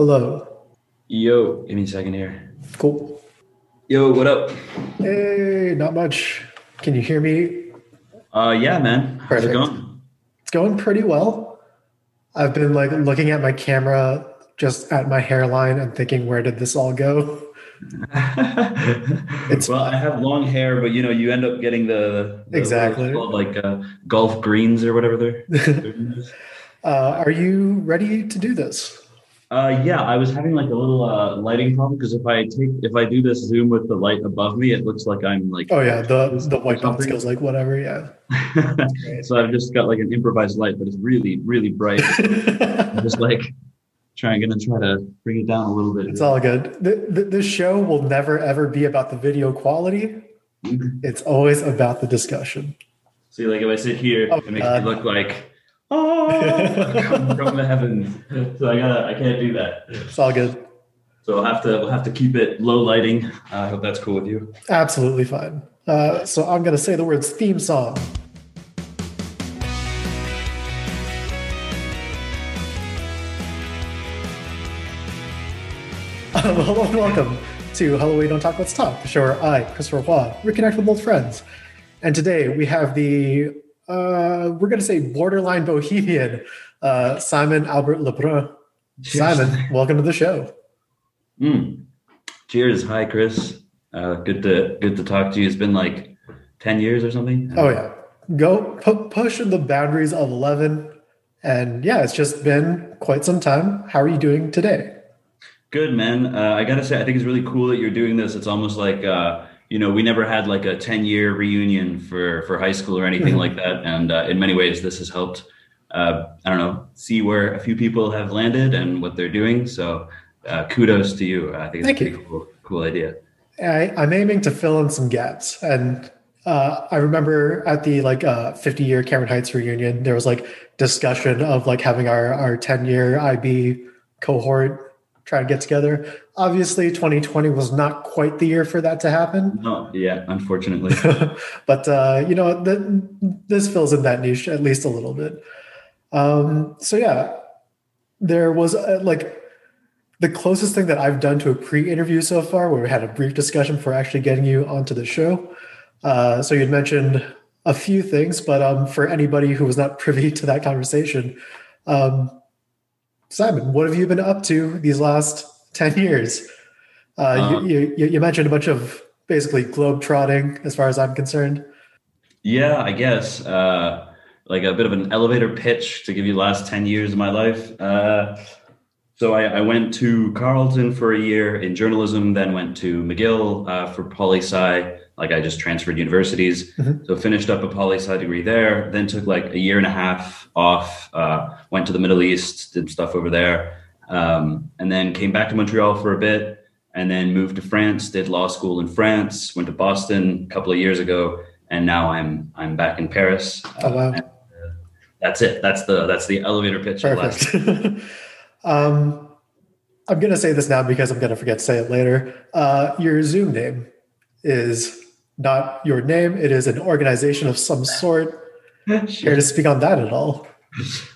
Hello. Yo, give me a second here. Cool. Yo, what up? Hey, not much. Can you hear me? Uh, yeah, man. How's Perfect. it going? It's going pretty well. I've been like looking at my camera just at my hairline and thinking, where did this all go? it's well, I have long hair, but you know, you end up getting the, the Exactly. called, like uh, golf greens or whatever they're. Uh, are you ready to do this? Uh, yeah, I was having like a little uh, lighting problem because if I take if I do this zoom with the light above me, it looks like I'm like. Oh yeah, the the white balance Something. skills like whatever. Yeah. so I've just got like an improvised light, but it's really, really bright. I'm just like trying gonna try to bring it down a little bit. it's all good. The, the, this show will never ever be about the video quality. It's always about the discussion. See, like if I sit here, Oh, it makes God. me look like oh come from the heavens. So I gotta, I can't do that. It's all good. So I'll have to, we'll have to keep it low lighting. Uh, I hope that's cool with you. Absolutely fine. Uh, so I'm going to say the words theme song. Hello and welcome to Hello We Don't Talk Let's Talk, the show where I, Christopher Hua, reconnect with old friends. And today we have the, uh, we're going to say borderline bohemian, uh, Simon Albert Lebrun. Simon, welcome to the show. Mm. Cheers, hi Chris. Uh, good to good to talk to you. It's been like ten years or something. Oh yeah, go pu- push the boundaries of eleven, and yeah, it's just been quite some time. How are you doing today? Good man. Uh, I gotta say, I think it's really cool that you're doing this. It's almost like uh, you know we never had like a 10 year reunion for for high school or anything Mhm. like that. And uh, in many ways, this has helped. Uh, I don't know, see where a few people have landed and what they're doing. So uh, kudos to you. I think it's Thank a pretty cool cool idea. I, I'm aiming to fill in some gaps, and uh, I remember at the like uh, 50 year Cameron Heights reunion, there was like discussion of like having our our 10 year IB cohort try to get together. Obviously, 2020 was not quite the year for that to happen. No, yeah, unfortunately. but uh, you know, th- this fills in that niche at least a little bit. Um, so yeah, there was uh, like the closest thing that I've done to a pre-interview so far, where we had a brief discussion for actually getting you onto the show. Uh, so you'd mentioned a few things, but um, for anybody who was not privy to that conversation, um, Simon, what have you been up to these last ten years? Uh, Um, you, you, you mentioned a bunch of basically globe trotting, as far as I'm concerned. Yeah, I guess. Uh, like a bit of an elevator pitch to give you the last 10 years of my life. Uh, so I, I went to Carleton for a year in journalism, then went to McGill uh, for poli sci. Like I just transferred universities. Mhm. So finished up a poli sci degree there, then took like a year and a half off, uh, went to the Middle East, did stuff over there, um, and then came back to Montreal for a bit, and then moved to France, did law school in France, went to Boston a couple of years ago, and now I'm I'm back in Paris. Oh, wow. and, uh, that's it. That's the that's the elevator pitch. Perfect. um, I'm going to say this now because I'm going to forget to say it later. Uh, your Zoom name is not your name, it is an organization of some sort. Care to speak on that at all?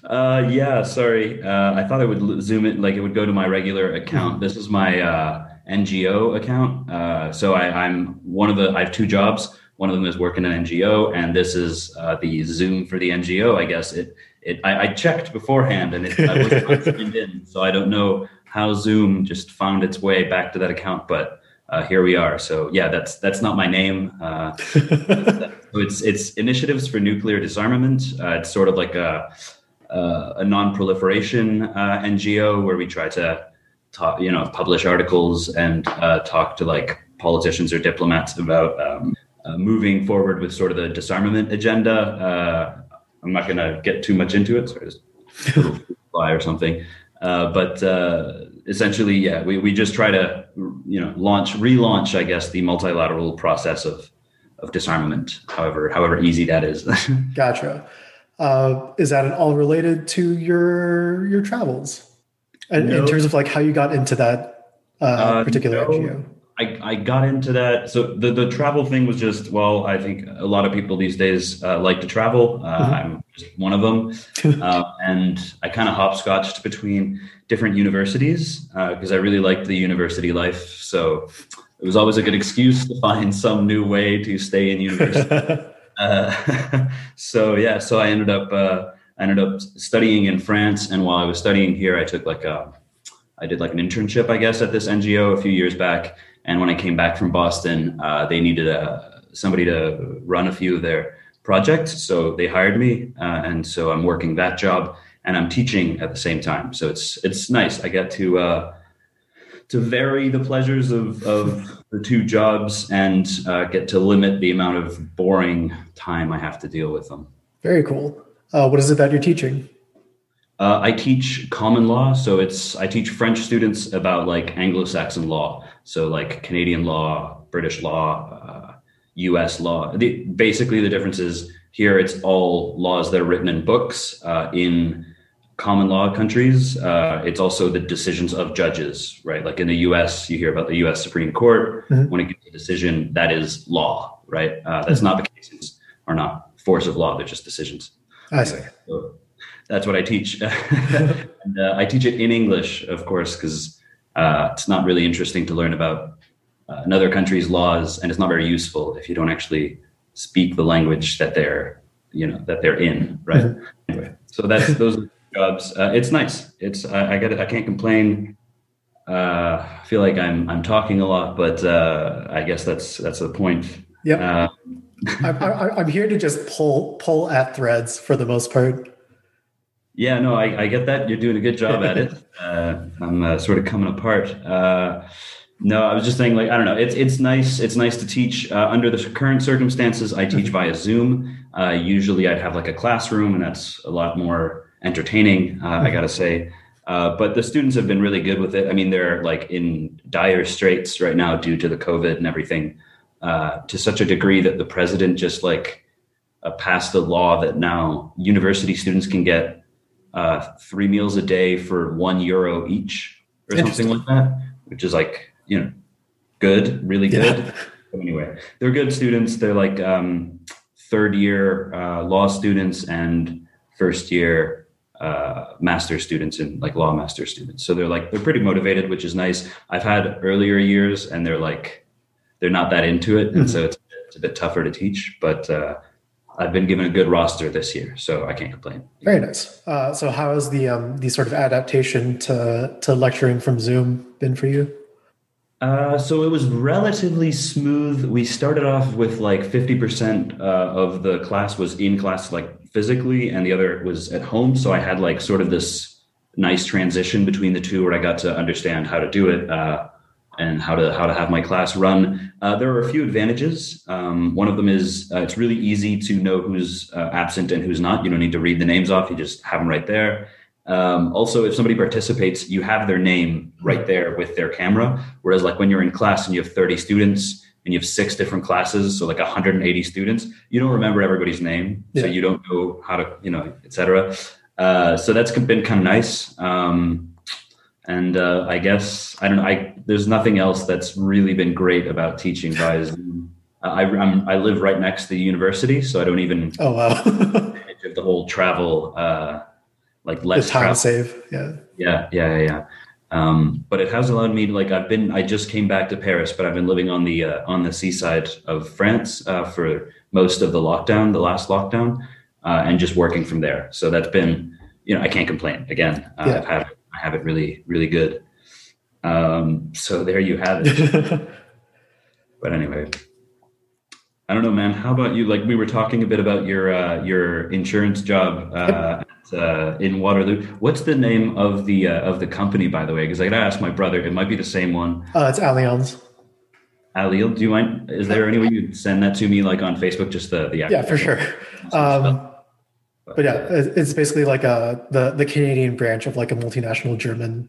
Uh, yeah, sorry. Uh, I thought I would zoom it like it would go to my regular account. This is my uh, NGO account. Uh, so I, I'm one of the. I have two jobs. One of them is working in an NGO, and this is uh, the Zoom for the NGO. I guess it. It. I, I checked beforehand, and it, I was not signed in, so I don't know how Zoom just found its way back to that account. But uh, here we are. So yeah, that's that's not my name. Uh, So it's it's initiatives for nuclear disarmament. Uh, it's sort of like a a, a non-proliferation uh, NGO where we try to talk, you know, publish articles and uh, talk to like politicians or diplomats about um, uh, moving forward with sort of the disarmament agenda. Uh, I'm not going to get too much into it. So I just fly or something. Uh, but uh, essentially, yeah, we, we just try to, you know, launch, relaunch, I guess, the multilateral process of of disarmament, however however easy that is. Gotcha. Uh, is that at all related to your your travels? And in No. terms of like how you got into that uh, Uh, particular no. NGO? I, I got into that. So the, the travel thing was just, well, I think a lot of people these days uh, like to travel. Uh, Mhm. I'm just one of them. uh, and I kind of hopscotched between different universities because uh, I really liked the university life. So it was always a good excuse to find some new way to stay in university. uh, so yeah, so I ended up uh, I ended up studying in France, and while I was studying here, I took like a I did like an internship, I guess, at this NGO a few years back. And when I came back from Boston, uh, they needed a, somebody to run a few of their projects, so they hired me, uh, and so I'm working that job and I'm teaching at the same time. So it's it's nice. I get to uh, to vary the pleasures of, of the two jobs and uh, get to limit the amount of boring time I have to deal with them. Very cool. Uh, what is it that you're teaching? Uh, I teach common law, so it's I teach French students about like Anglo-Saxon law, so like Canadian law, British law, U.S. Uh, law. The, basically, the difference is here it's all laws that are written in books uh, in common law countries, uh, it's also the decisions of judges, right? Like in the U.S., you hear about the U.S. Supreme Court mm-hmm. when it gets a decision that is law, right? Uh, that's mm-hmm. not the cases are not force of law; they're just decisions. I see. So that's what I teach. and, uh, I teach it in English, of course, because uh, it's not really interesting to learn about uh, another country's laws, and it's not very useful if you don't actually speak the language that they're, you know, that they're in, right? Mm-hmm. Anyway, so that's those jobs. Uh, it's nice. It's I, I get it. I can't complain. Uh, I feel like I'm I'm talking a lot, but uh, I guess that's that's the point. Yeah. Uh, I, am here to just pull pull at threads for the most part. Yeah, no, I, I get that. You're doing a good job at it. Uh, I'm uh, sort of coming apart. Uh, no, I was just saying, like, I don't know. It's it's nice. It's nice to teach uh, under the current circumstances. I teach via Zoom. Uh, usually, I'd have like a classroom, and that's a lot more entertaining, uh, I gotta say. Uh, but the students have been really good with it. I mean, they're like in dire straits right now due to the COVID and everything, uh, to such a degree that the president just like uh, passed a law that now university students can get uh, three meals a day for one euro each or something like that, which is like you know good, really good. Yeah. anyway, they're good students. They're like um, third year uh, law students and first year uh, master students and like law master students. So they're like they're pretty motivated, which is nice. I've had earlier years, and they're like they're not that into it, and mm-hmm. so it's, it's, a bit tougher to teach. But uh, I've been given a good roster this year, so I can't complain. Very nice. Uh, so how has the um, the sort of adaptation to to lecturing from Zoom been for you? Uh, so it was relatively smooth. We started off with like 50% uh, of the class was in class, like physically and the other was at home. So I had like sort of this nice transition between the two where I got to understand how to do it uh, and how to how to have my class run. Uh, there are a few advantages. Um, one of them is uh, it's really easy to know who's uh, absent and who's not. You don't need to read the names off; you just have them right there. Um, also, if somebody participates, you have their name right there with their camera. Whereas, like when you're in class and you have 30 students, and you have six different classes, so like 180 students, you don't remember everybody's name, yeah. so you don't know how to, you know, etc. Uh, so that's been kind of nice. Um, and uh, I guess I don't know. I there's nothing else that's really been great about teaching via Zoom. I I'm, i live right next to the university, so I don't even. Oh wow! the whole travel, uh, like less the time travel. save. Yeah. Yeah, yeah, yeah. Um, but it has allowed me to like I've been I just came back to Paris, but I've been living on the uh, on the seaside of France uh, for most of the lockdown, the last lockdown, uh, and just working from there. So that's been you know I can't complain. Again, uh, yeah. I've had have it really really good. Um, so there you have it. but anyway, I don't know, man. How about you? Like we were talking a bit about your uh, your insurance job uh, uh, in Waterloo. What's the name of the uh, of the company, by the way? Because I gotta ask my brother. It might be the same one. Uh, it's Allianz. Allianz. Do you mind? Is there any way you'd send that to me, like on Facebook? Just the the yeah, for sure. Um, but, but, yeah, it's basically like a the the Canadian branch of like a multinational German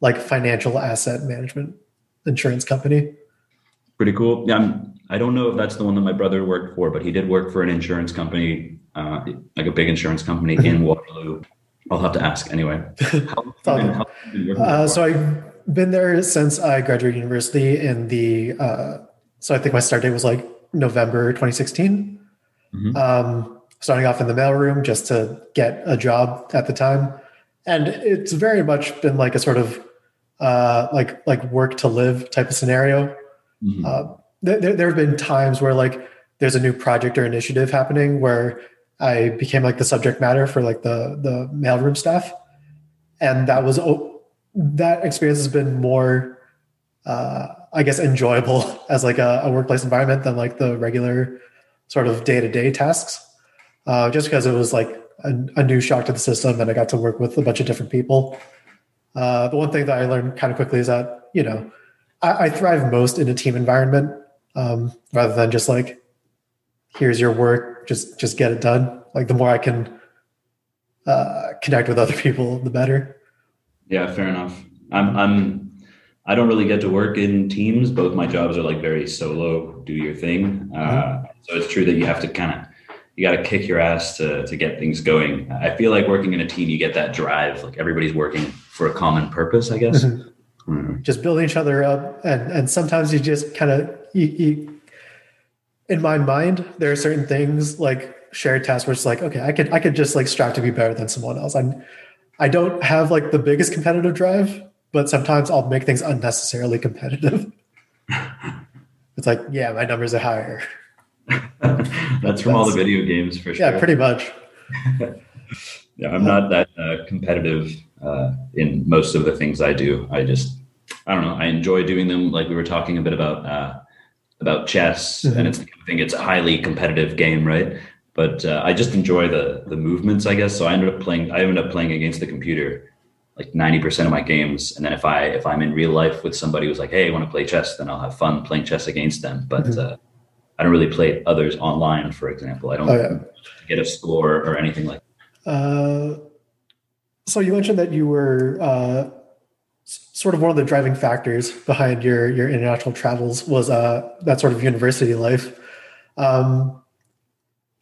like financial asset management insurance company. Pretty cool. Yeah, I'm, I don't know if that's the one that my brother worked for, but he did work for an insurance company uh, like a big insurance company in Waterloo. I'll have to ask anyway. How, uh, so I've been there since I graduated university in the, uh, so I think my start date was like November 2016. Mm-hmm. Um, starting off in the mailroom just to get a job at the time. and it's very much been like a sort of uh, like like work to live type of scenario. Mm-hmm. Uh, there, there have been times where like there's a new project or initiative happening where I became like the subject matter for like the the mailroom staff, and that was that experience has been more, uh, I guess, enjoyable as like a, a, workplace environment than like the regular sort of day to day tasks. Uh, just because it was like a, a, new shock to the system, and I got to work with a bunch of different people. Uh, the one thing that I learned kind of quickly is that you know I, I thrive most in a team environment um, rather than just like here's your work, just just get it done. Like the more I can uh, connect with other people, the better. Yeah, fair enough. I'm I'm I don't really get to work in teams. Both my jobs are like very solo, do your thing. Uh, mm-hmm. so it's true that you have to kind of you got to kick your ass to to get things going. I feel like working in a team, you get that drive. Like everybody's working for a common purpose, I guess. Mm-hmm. Mm-hmm. Just building each other up, and and sometimes you just kind of you, you. In my mind, there are certain things like shared tasks where it's like, okay, I could I could just like strive to be better than someone else. I'm I don't have like the biggest competitive drive, but sometimes I'll make things unnecessarily competitive. it's like, yeah, my numbers are higher. That's from all the video games for sure. Yeah, pretty much. yeah, I'm not that uh, competitive uh, in most of the things I do. I just, I don't know. I enjoy doing them. Like we were talking a bit about uh, about chess, mm-hmm. and it's the kind of thing. It's a highly competitive game, right? but uh, I just enjoy the the movements, I guess. So I ended up playing. I ended up playing against the computer like ninety percent of my games, and then if I if I'm in real life with somebody who's like, "Hey, I want to play chess," then I'll have fun playing chess against them. But mm-hmm. I don't really play others online, for example. I don't oh, yeah. get a score or anything like. That. Uh, so you mentioned that you were uh, sort of one of the driving factors behind your your international travels was uh, that sort of university life. Um,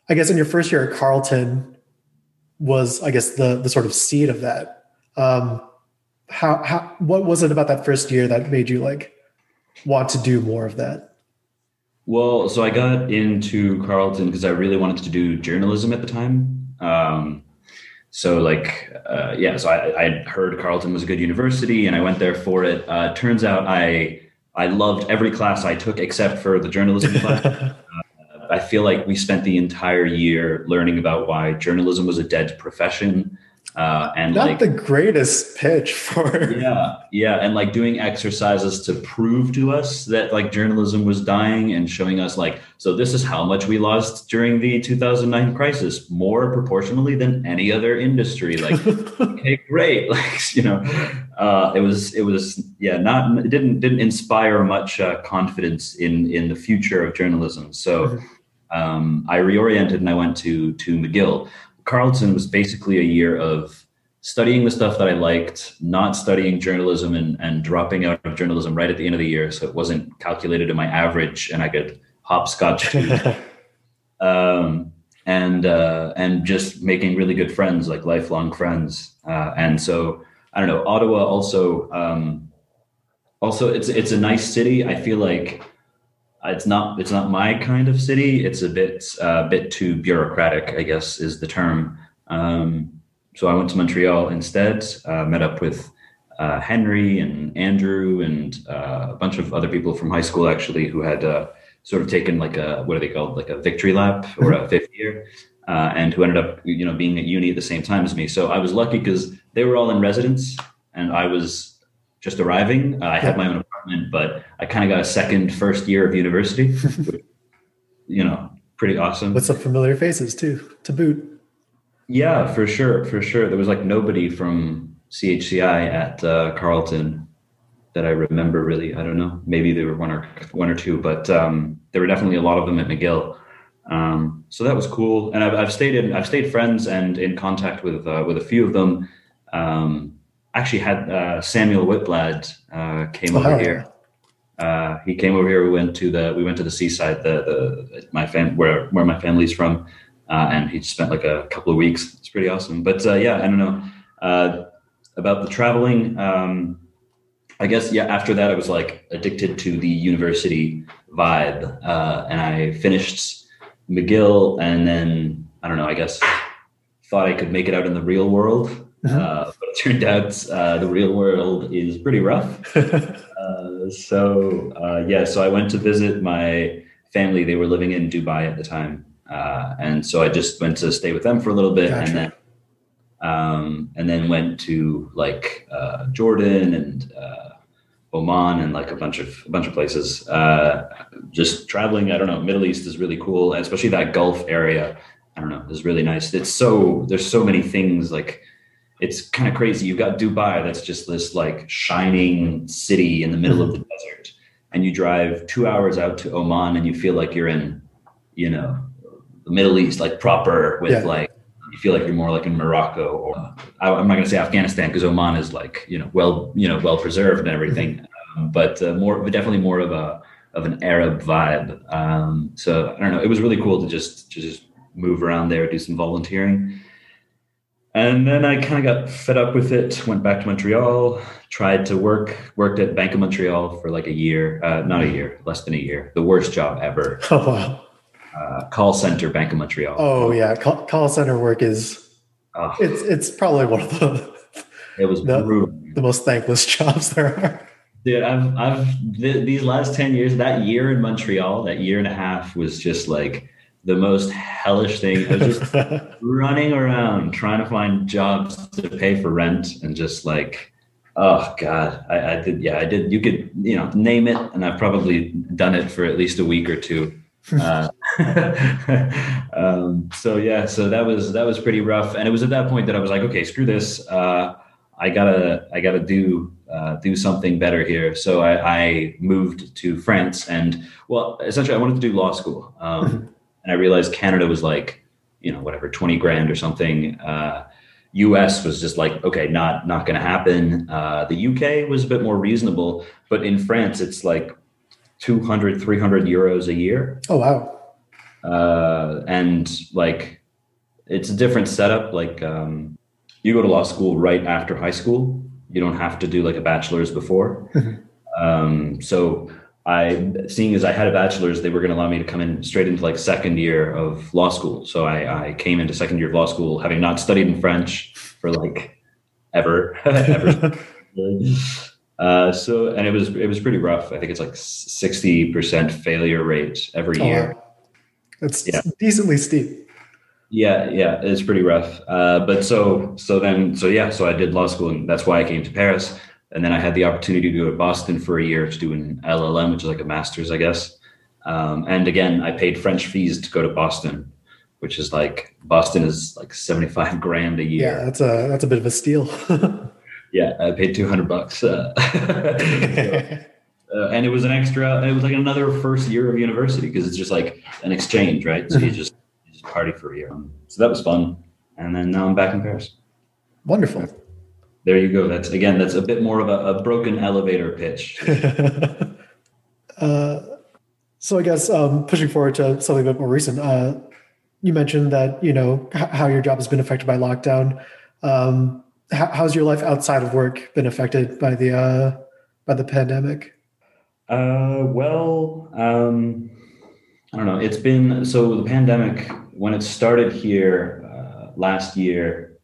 I guess in your first year at Carleton was, I guess, the the sort of seed of that. Um, how how what was it about that first year that made you like want to do more of that? Well, so I got into Carleton because I really wanted to do journalism at the time. Um, so like uh, yeah, so I, I heard Carleton was a good university, and I went there for it. Uh, turns out I I loved every class I took except for the journalism class. I feel like we spent the entire year learning about why journalism was a dead profession. Uh, and not like, the greatest pitch for yeah yeah and like doing exercises to prove to us that like journalism was dying and showing us like so this is how much we lost during the 2009 crisis more proportionally than any other industry. Like okay great. Like you know uh, it was it was yeah not it didn't didn't inspire much uh, confidence in in the future of journalism. So mm-hmm. um, I reoriented and I went to to McGill. Carleton was basically a year of studying the stuff that I liked, not studying journalism and, and dropping out of journalism right at the end of the year. So it wasn't calculated in my average and I could hopscotch um, and, uh, and just making really good friends, like lifelong friends. Uh, and so, I don't know, Ottawa also, um, also it's, it's a nice city. I feel like it's not it's not my kind of city. It's a bit a uh, bit too bureaucratic, I guess, is the term. Um, so I went to Montreal instead. Uh, met up with uh, Henry and Andrew and uh, a bunch of other people from high school actually who had uh, sort of taken like a what are they called like a victory lap or a fifth year. Uh, and who ended up, you know, being at uni at the same time as me. So I was lucky because they were all in residence, and I was just arriving. I had my own apartment, but I kind of got a second first year of university, which, you know, pretty awesome. With some familiar faces too, to boot. Yeah, for sure, for sure. There was like nobody from CHCI at uh, Carleton that I remember really. I don't know. Maybe there were one or one or two, but um, there were definitely a lot of them at McGill. Um, so that was cool, and I've, I've stayed in I've stayed friends and in contact with uh, with a few of them. Um, actually had uh, Samuel Whitblad uh, came oh, over here. Uh, he came over here. We went to the we went to the seaside, the the my fam where where my family's from, uh, and he spent like a couple of weeks. It's pretty awesome. But uh, yeah, I don't know uh, about the traveling. Um, I guess yeah. After that, I was like addicted to the university vibe, and I finished McGill, and then I don't know. I guess thought I could make it out in the real world. Uh, but it turned out uh, the real world is pretty rough. uh, so uh, yeah, so I went to visit my family. They were living in Dubai at the time, uh, and so I just went to stay with them for a little bit, gotcha. and then um, and then went to like uh, Jordan and uh Oman and like a bunch of a bunch of places. Uh just traveling, I don't know. Middle East is really cool, especially that Gulf area. I don't know, is really nice. It's so there's so many things like it's kind of crazy. You've got Dubai, that's just this like shining city in the middle of the desert, and you drive two hours out to Oman, and you feel like you're in, you know, the Middle East, like proper with yeah. like you feel like you're more like in Morocco or I'm not going to say Afghanistan because Oman is like you know well you know well preserved and everything, mm-hmm. um, but uh, more but definitely more of a of an Arab vibe. Um, so I don't know. It was really cool to just to just move around there, do some volunteering. And then I kind of got fed up with it, went back to Montreal, tried to work, worked at Bank of Montreal for like a year, uh, not a year, less than a year. The worst job ever. Oh, wow. Uh, call center, Bank of Montreal. Oh, yeah. Call, call center work is, oh. it's, it's probably one of the, it was the, the most thankless jobs there are. Dude, I've, I've, th- these last 10 years, that year in Montreal, that year and a half was just like, the most hellish thing. I was just running around trying to find jobs to pay for rent and just like, oh God, I, I, did. Yeah, I did. You could, you know, name it. And I've probably done it for at least a week or two. uh, um, so yeah, so that was, that was pretty rough. And it was at that point that I was like, okay, screw this. Uh, I gotta, I gotta do, uh, do something better here. So I, I, moved to France and well, essentially I wanted to do law school. Um, and I realized Canada was like, you know, whatever, 20 grand or something. Uh, US was just like, okay, not not going to happen. Uh, the UK was a bit more reasonable, but in France, it's like 200, 300 euros a year. Oh, wow. Uh, and like, it's a different setup. Like, um, you go to law school right after high school. You don't have to do like a bachelor's before. um, so I, seeing as I had a bachelor's, they were going to allow me to come in straight into like second year of law school. So I, I came into second year of law school having not studied in French for like ever, ever. uh, so, and it was, it was pretty rough. I think it's like 60% failure rate every oh, year. That's yeah. decently steep. Yeah, yeah, it's pretty rough. Uh, but so, so then, so yeah, so I did law school, and that's why I came to Paris. And then I had the opportunity to go to Boston for a year to do an LLM, which is like a master's, I guess. Um, and again, I paid French fees to go to Boston, which is like Boston is like seventy five grand a year. Yeah, that's a that's a bit of a steal. yeah, I paid two hundred bucks, uh, uh, and it was an extra. It was like another first year of university because it's just like an exchange, right? So you mm-hmm. just you just party for a year. So that was fun, and then now I'm back in Paris. Wonderful there you go. That's again, that's a bit more of a, a broken elevator pitch. uh, so I guess um, pushing forward to something a bit more recent, uh, you mentioned that you know how your job has been affected by lockdown. Um, how's your life outside of work been affected by the uh, by the pandemic? Uh, well, um, I don't know. It's been so the pandemic when it started here uh, last year.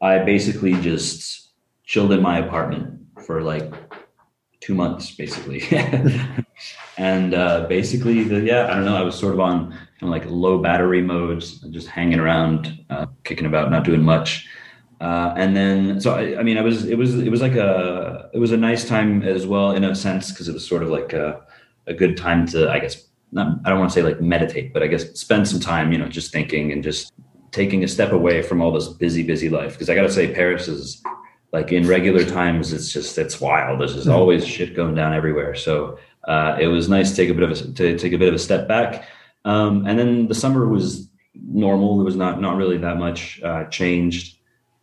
I basically just chilled in my apartment for like two months basically. And uh, basically the yeah i don't know i was sort of on kind of like low battery modes just hanging around uh, kicking about not doing much. Uh, and then so I, I, mean i was it was it was like a it was a nice time as well in a sense because it was sort of like a, a good time to i guess not, i don't want to say like meditate but i guess spend some time you know just thinking and just taking a step away from all this busy busy life. Because i gotta say paris is like in regular times it's just it's wild. There's just mm-hmm. always shit going down everywhere. So uh, it was nice to take a bit of a to take a bit of a step back. Um, and then the summer was normal. There was not not really that much uh, changed.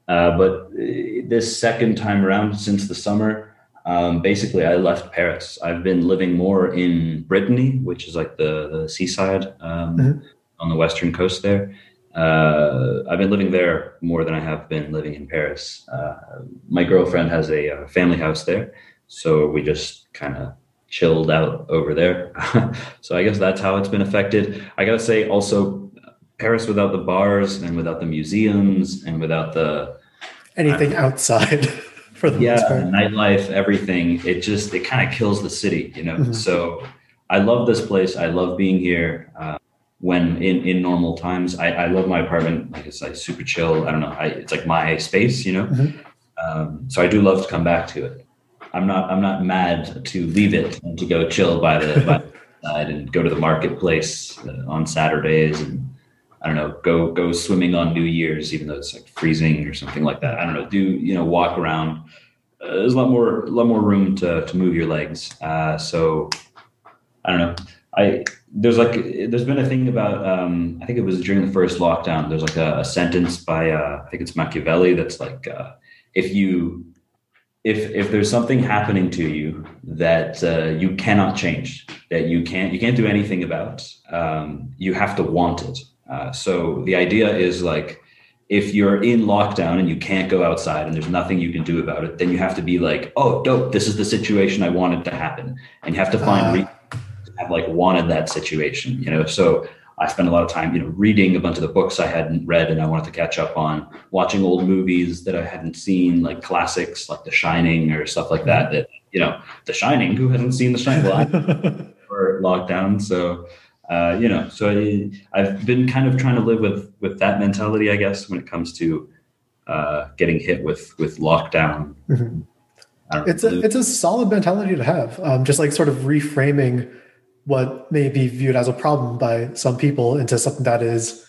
Uh, but uh, this second time around since the summer um, basically i left paris. I've been living more in brittany which is like the, the seaside um, mm-hmm. on the western coast there uh, I've been living there more than I have been living in Paris. Uh, my girlfriend has a, a, family house there, so we just kind of chilled out over there. so I guess that's how it's been affected. I gotta say, also, Paris without the bars and without the museums and without the anything outside for the yeah, part. nightlife, everything. It just it kind of kills the city, you know. Mhm. So I love this place. I love being here. Uh, when in in normal times, I, I love my apartment. Like it's like super chill. I don't know. I, it's like my space, you know. Mhm. Um, so I do love to come back to it. I'm not I'm not mad to leave it and to go chill by the by the side and go to the marketplace uh, on Saturdays and I don't know go go swimming on New Year's even though it's like freezing or something like that. I don't know. Do you know walk around? Uh, there's a lot more a lot more room to to move your legs. Uh, so I don't know. I there's like there's been a thing about um, I think it was during the first lockdown. There's like a, a sentence by uh, I think it's Machiavelli that's like uh, if you if if there's something happening to you that uh, you cannot change that you can't you can't do anything about um, you have to want it. Uh, so the idea is like if you're in lockdown and you can't go outside and there's nothing you can do about it, then you have to be like, oh, dope, this is the situation I wanted to happen, and you have to find Ah. Have like wanted that situation, you know. So I spent a lot of time, you know, reading a bunch of the books I hadn't read and I wanted to catch up on, watching old movies that I hadn't seen, like classics like The Shining or stuff like that. That you know, The Shining. Who hasn't seen The Shining? Well, for lockdown, so. Uh, you know, so I, I've been kind of trying to live with with that mentality, I guess, when it comes to uh, getting hit with with lockdown. Mhm. Know. It's a it's a solid mentality to have. Um, just like sort of reframing what may be viewed as a problem by some people into something that is,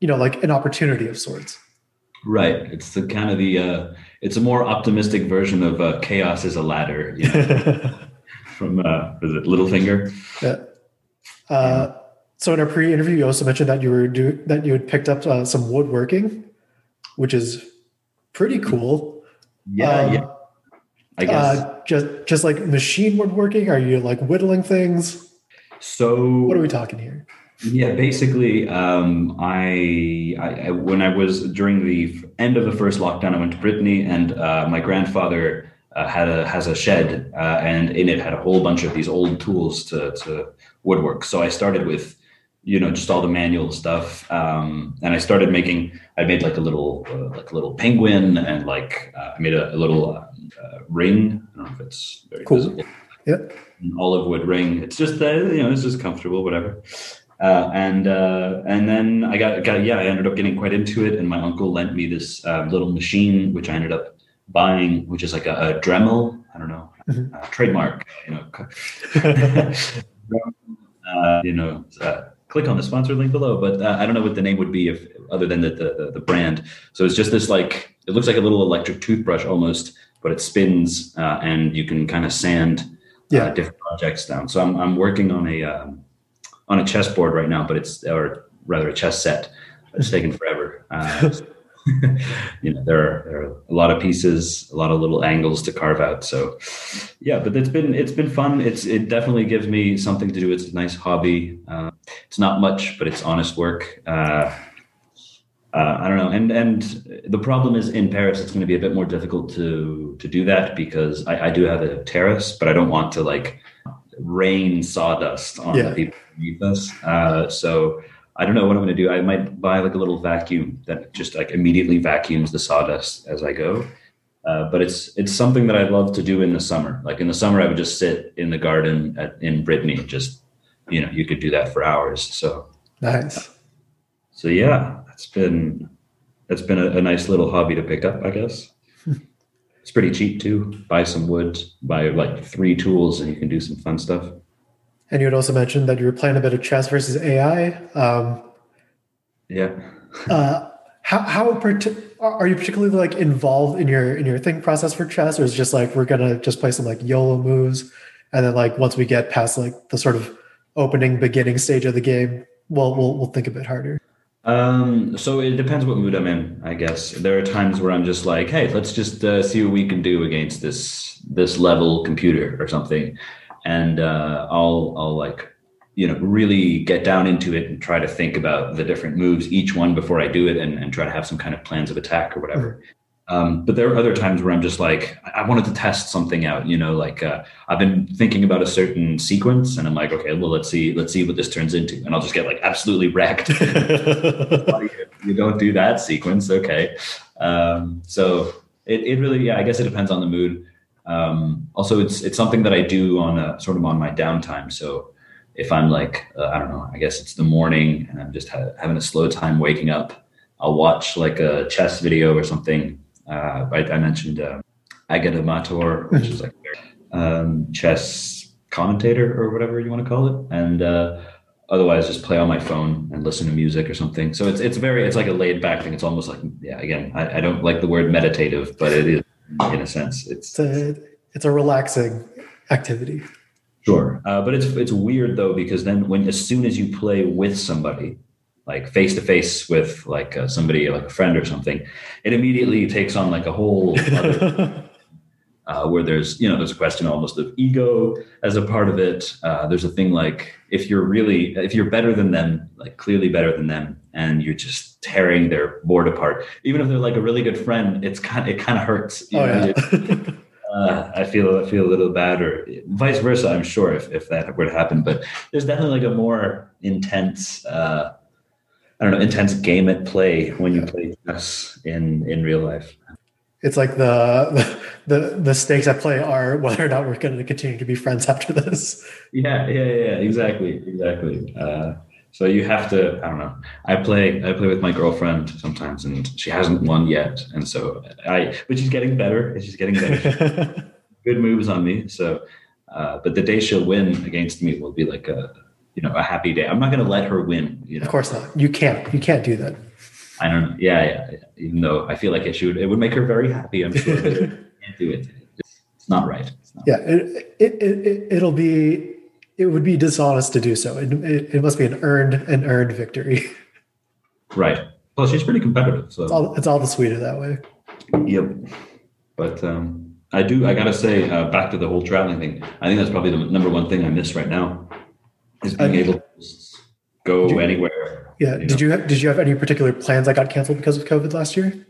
you know, like an opportunity of sorts. Right. It's the kind of the uh, it's a more optimistic version of uh, chaos is a ladder. You know, from uh, is it Littlefinger? yeah. Uh, so in our pre-interview, you also mentioned that you were do that you had picked up uh, some woodworking, which is pretty cool. Yeah, Um, yeah. I guess Uh, just just like machine woodworking. Are you like whittling things? So. What are we talking here? Yeah, basically, um, I, I, I when I was during the end of the first lockdown, I went to Brittany, and uh, my grandfather uh, had a has a shed, uh, and in it had a whole bunch of these old tools to to woodwork. So I started with, you know, just all the manual stuff, um, and I started making. I made like a little uh, like a little penguin, and like uh, I made a, a little uh, uh, ring. I don't know if it's very Cool. visible Yep. an olive wood ring. It's just uh, you know, it's just comfortable, whatever. Uh, and uh, and then I got got yeah, I ended up getting quite into it, and my uncle lent me this uh, little machine, which I ended up buying, which is like a, a Dremel. I don't know, Mhm. uh, trademark. You know, uh, you know. Uh, click on the sponsor link below, but uh, I don't know what the name would be if other than the, the the brand. So it's just this like it looks like a little electric toothbrush almost, but it spins uh, and you can kind of sand Yeah. uh, different projects down. So I'm I'm working on a um, on a chessboard right now, but it's or rather a chess set. It's taken forever. Uh, you know, there are, there are a lot of pieces, a lot of little angles to carve out. So yeah, but it's been it's been fun. It's it definitely gives me something to do. It's a nice hobby. Uh, it's not much, but it's honest work. Uh, uh, I don't know, and and the problem is in Paris, it's going to be a bit more difficult to to do that because I, I do have a terrace, but I don't want to like rain sawdust on Yeah. the people beneath us. Uh, so I don't know what I'm going to do. I might buy like a little vacuum that just like immediately vacuums the sawdust as I go. Uh, but it's it's something that I love to do in the summer. Like in the summer, I would just sit in the garden at, in Brittany. Just you know, you could do that for hours. So Nice. so yeah, it's been it's been a, a nice little hobby to pick up, I guess. it's pretty cheap too. Buy some wood, buy like three tools, and you can do some fun stuff. And you had also mentioned that you were playing a bit of chess versus AI. Um, Yeah. uh, how how are you particularly like involved in your in your think process for chess, or is it just like we're gonna just play some like YOLO moves, and then like once we get past like the sort of opening beginning stage of the game, we'll we'll, we'll think a bit harder. Um, so it depends what mood I'm in, I guess. There are times where I'm just like, hey, let's just uh, see what we can do against this this level computer or something, and uh, I'll I'll like you know really get down into it and try to think about the different moves, each one before I do it, and, and try to have some kind of plans of attack or whatever. Um, but there are other times where I'm just like, I wanted to test something out, you know, like uh, I've been thinking about a certain sequence and I'm like, okay, well, let's see, let's see what this turns into. And I'll just get like absolutely wrecked. you don't do that sequence. Okay. Um, so it, it really, yeah, I guess it depends on the mood. Um, also it's, it's something that I do on a sort of on my downtime. So if I'm like, uh, I don't know, I guess it's the morning and I'm just ha- having a slow time waking up, I'll watch like a chess video or something uh, I, I, mentioned uh, Agadmator, which is like um, chess commentator or whatever you want to call it, and uh, otherwise just play on my phone and listen to music or something. So it's it's very it's like a laid back thing. It's almost like yeah. Again, I, I don't like the word meditative, but it is in a sense. It's it's a, it's a relaxing activity. Sure, uh, but it's it's weird though because then when as soon as you play with somebody, like face to face with like uh, somebody like a friend or something, it immediately takes on like a whole other, uh, where there's you know there's a question almost of ego as a part of it. Uh, there's a thing like if you're really if you're better than them, like clearly better than them, and you're just tearing their board apart, even if they're like a really good friend, it's kind it kind of hurts. oh know? yeah. Uh, I feel I feel a little bad, or vice versa. I'm sure if, if that were to happen, but there's definitely like a more intense uh, I don't know, intense game at play when you play chess in in real life. It's like the the the stakes at play are whether or not we're going to continue to be friends after this. Yeah, yeah, yeah, exactly, exactly. Uh, so you have to. I don't know. I play. I play with my girlfriend sometimes, and she hasn't won yet, and so I. But she's getting better. She's getting better. Good moves on me. So, uh, but the day she'll win against me will be like a you know a happy day. I'm not going to let her win. You know? Of course not. You can't. You can't do that. I don't know. Yeah, yeah. Even though I feel like it should, it would make her very happy. I'm sure. Can't do it. It's not right. It's not yeah, it, it, it, it'll be. It would be dishonest to do so. It, it, it must be an earned an earned victory. Right. Well, she's pretty competitive, so it's all, it's all the sweeter that way. Yep. But um, I do. I gotta say, uh, back to the whole traveling thing. I think that's probably the number one thing I miss right now is being able to go you, anywhere. Yeah. You did know? you have, did you have any particular plans that got canceled because of COVID last year?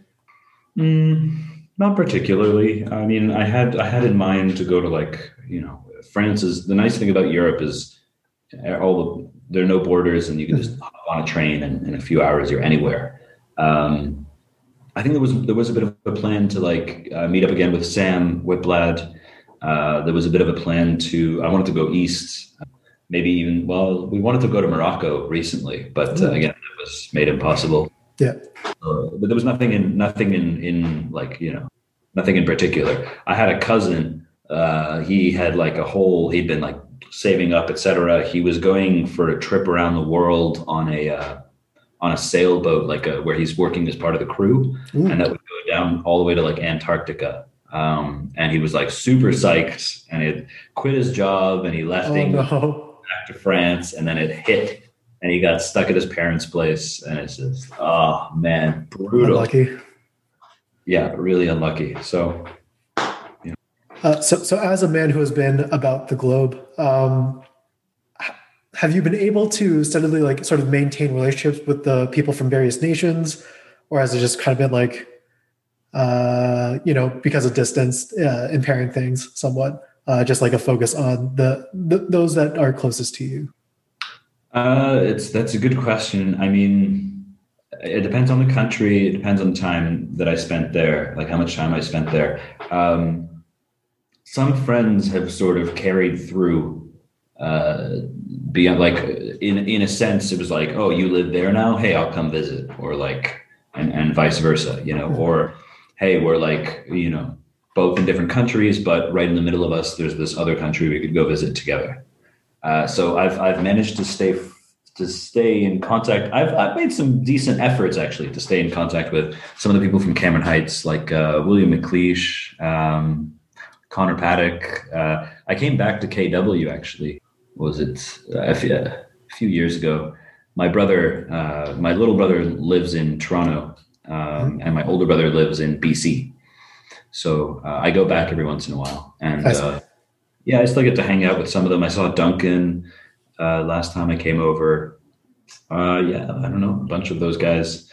Mm, not particularly. I mean, I had I had in mind to go to like you know France is the nice thing about Europe is all the there are no borders and you can just hop on a train and in a few hours you're anywhere. Um, I think there was there was a bit of a plan to like uh, meet up again with Sam Whitblad. Uh, there was a bit of a plan to I wanted to go east maybe even well we wanted to go to morocco recently but uh, again that was made impossible. Yeah. Uh, but there was nothing in nothing in in like you know nothing in particular. I had a cousin uh, he had like a whole he'd been like saving up etc he was going for a trip around the world on a uh, on a sailboat like a, where he's working as part of the crew. Ooh. and that would go down all the way to like antarctica. Um, and he was like super psyched and he had quit his job and he left oh, England. no back to France, and then it hit, and he got stuck at his parents' place, and it's just, oh man, brutal. Unlucky. Yeah, really unlucky. So, uh, so, so as a man who has been about the globe, um, have you been able to steadily like sort of maintain relationships with the people from various nations, or has it just kind of been like, uh, you know, because of distance, uh, impairing things somewhat? Uh, just like a focus on the, the those that are closest to you? Uh, it's that's a good question. I mean, it depends on the country. It depends on the time that I spent there, like how much time I spent there. Um, some friends have sort of carried through uh, beyond, like in in a sense, it was like, oh, you live there now. Hey, I'll come visit, or like, and and vice versa, you know, or hey, we're like, you know, both in different countries, but right in the middle of us, there's this other country we could go visit together. Uh, so I've I've managed to stay to stay in contact. I've I've made some decent efforts actually to stay in contact with some of the people from Cameron Heights, like uh, William McLeish, um, Connor Paddock. Uh, I came back to KW actually. Was it uh, a few years ago? My brother, uh, my little brother, lives in Toronto, um, and my older brother lives in BC. So uh, I go back every once in a while, and uh, yeah, I still get to hang out with some of them. I saw Duncan uh, last time I came over. Uh, yeah, I don't know, a bunch of those guys.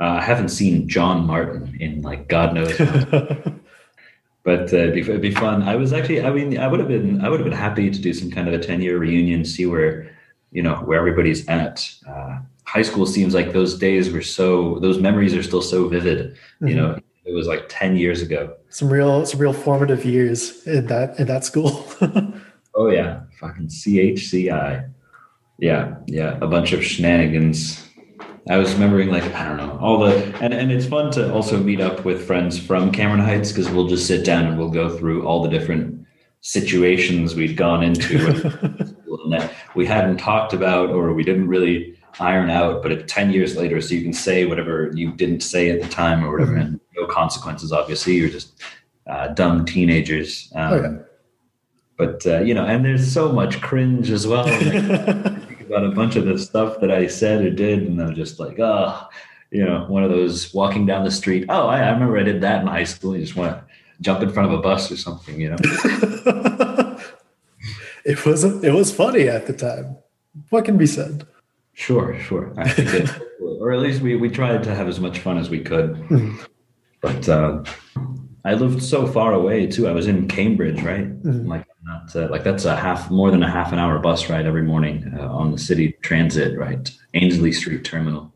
Uh, I haven't seen John Martin in like God knows. but uh, it'd, be, it'd be fun. I was actually, I mean, I would have been, I would have been happy to do some kind of a ten year reunion, see where, you know, where everybody's at. Uh, high school seems like those days were so, those memories are still so vivid. Mm-hmm. You know, it was like ten years ago. Some real, some real formative years in that in that school. oh yeah, fucking CHCI. Yeah, yeah, a bunch of shenanigans I was remembering like I don't know all the and and it's fun to also meet up with friends from Cameron Heights because we'll just sit down and we'll go through all the different situations we'd gone into that we hadn't talked about or we didn't really iron out but 10 years later so you can say whatever you didn't say at the time or whatever mm-hmm. and consequences obviously you're just uh, dumb teenagers um, oh, yeah. but uh, you know and there's so much cringe as well about a bunch of the stuff that I said or did, and I'm just like, oh, you know, one of those walking down the street. Oh, I, I remember I did that in high school. You just want to jump in front of a bus or something, you know. it was it was funny at the time. What can be said? Sure, sure. I think it, or at least we we tried to have as much fun as we could. Mm-hmm. But uh, I lived so far away too. I was in Cambridge, right? Mm-hmm. Like not uh, like that's a half more than a half an hour bus ride every morning uh, on the city transit, right? Ainslie Street Terminal.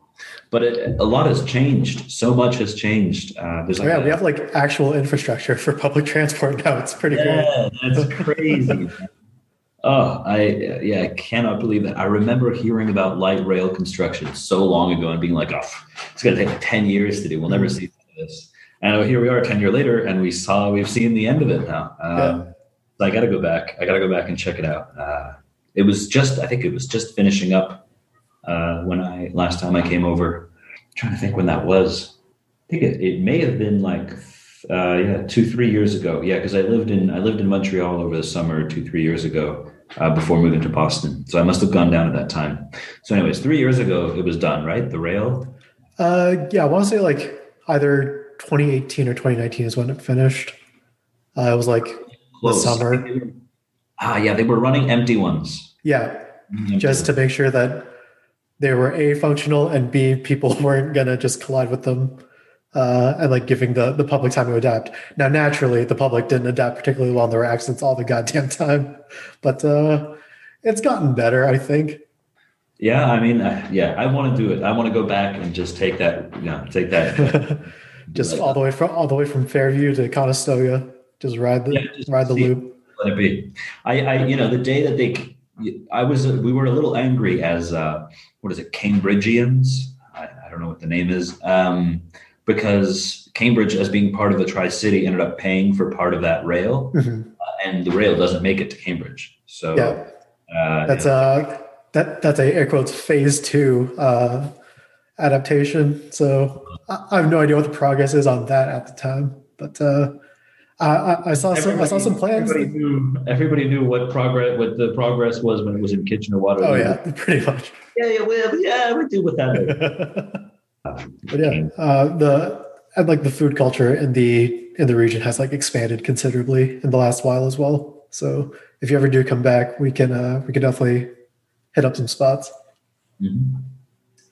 But it, a lot has changed. So much has changed. Uh, there's like yeah, a, we have like actual infrastructure for public transport now. It's pretty yeah, great. that's crazy. oh, I yeah, I cannot believe that. I remember hearing about light rail construction so long ago and being like, oh, it's going to take like ten years to do. We'll never mm-hmm. see this. And here we are, ten year later, and we saw we've seen the end of it now. Um, yeah so I got to go back. I got to go back and check it out. Uh, it was just, I think it was just finishing up uh, when I last time I came over. I'm trying to think when that was. I think it, it may have been like uh, yeah two three years ago. Yeah, because I lived in I lived in Montreal over the summer two three years ago uh, before moving to Boston. So I must have gone down at that time. So, anyways, three years ago it was done, right? The rail. Uh, yeah, I want to say like either 2018 or 2019 is when it finished. Uh, it was like close. The summer. Ah, yeah, they were running empty ones. Yeah, empty just to make sure that they were a functional and b people weren't gonna just collide with them. Uh, and like giving the, the public time to adapt. Now, naturally, the public didn't adapt particularly well. There were accidents all the goddamn time, but uh, it's gotten better, I think. Yeah, I mean, uh, yeah, I want to do it. I want to go back and just take that, you know, take that, just all the way from all the way from Fairview to Conestoga. Just ride the yeah, just ride the loop. Let it be. I, I, you know, the day that they, I was, we were a little angry as, uh, what is it, Cambridgians? I, I don't know what the name is, um, because Cambridge, as being part of the Tri City, ended up paying for part of that rail, mm-hmm. uh, and the rail doesn't make it to Cambridge. So yeah, uh, that's a uh, that that's a air quotes phase two uh, adaptation. So I, I have no idea what the progress is on that at the time, but uh, I, I, saw some. I saw some plans. Everybody knew, everybody knew what progress, what the progress was when it was in Kitchener Waterloo. Oh yeah, pretty much. Yeah, yeah, well, yeah, we do with that. but yeah, uh, the and like the food culture in the in the region has like expanded considerably in the last while as well. So if you ever do come back, we can uh, we can definitely hit up some spots. Mm-hmm.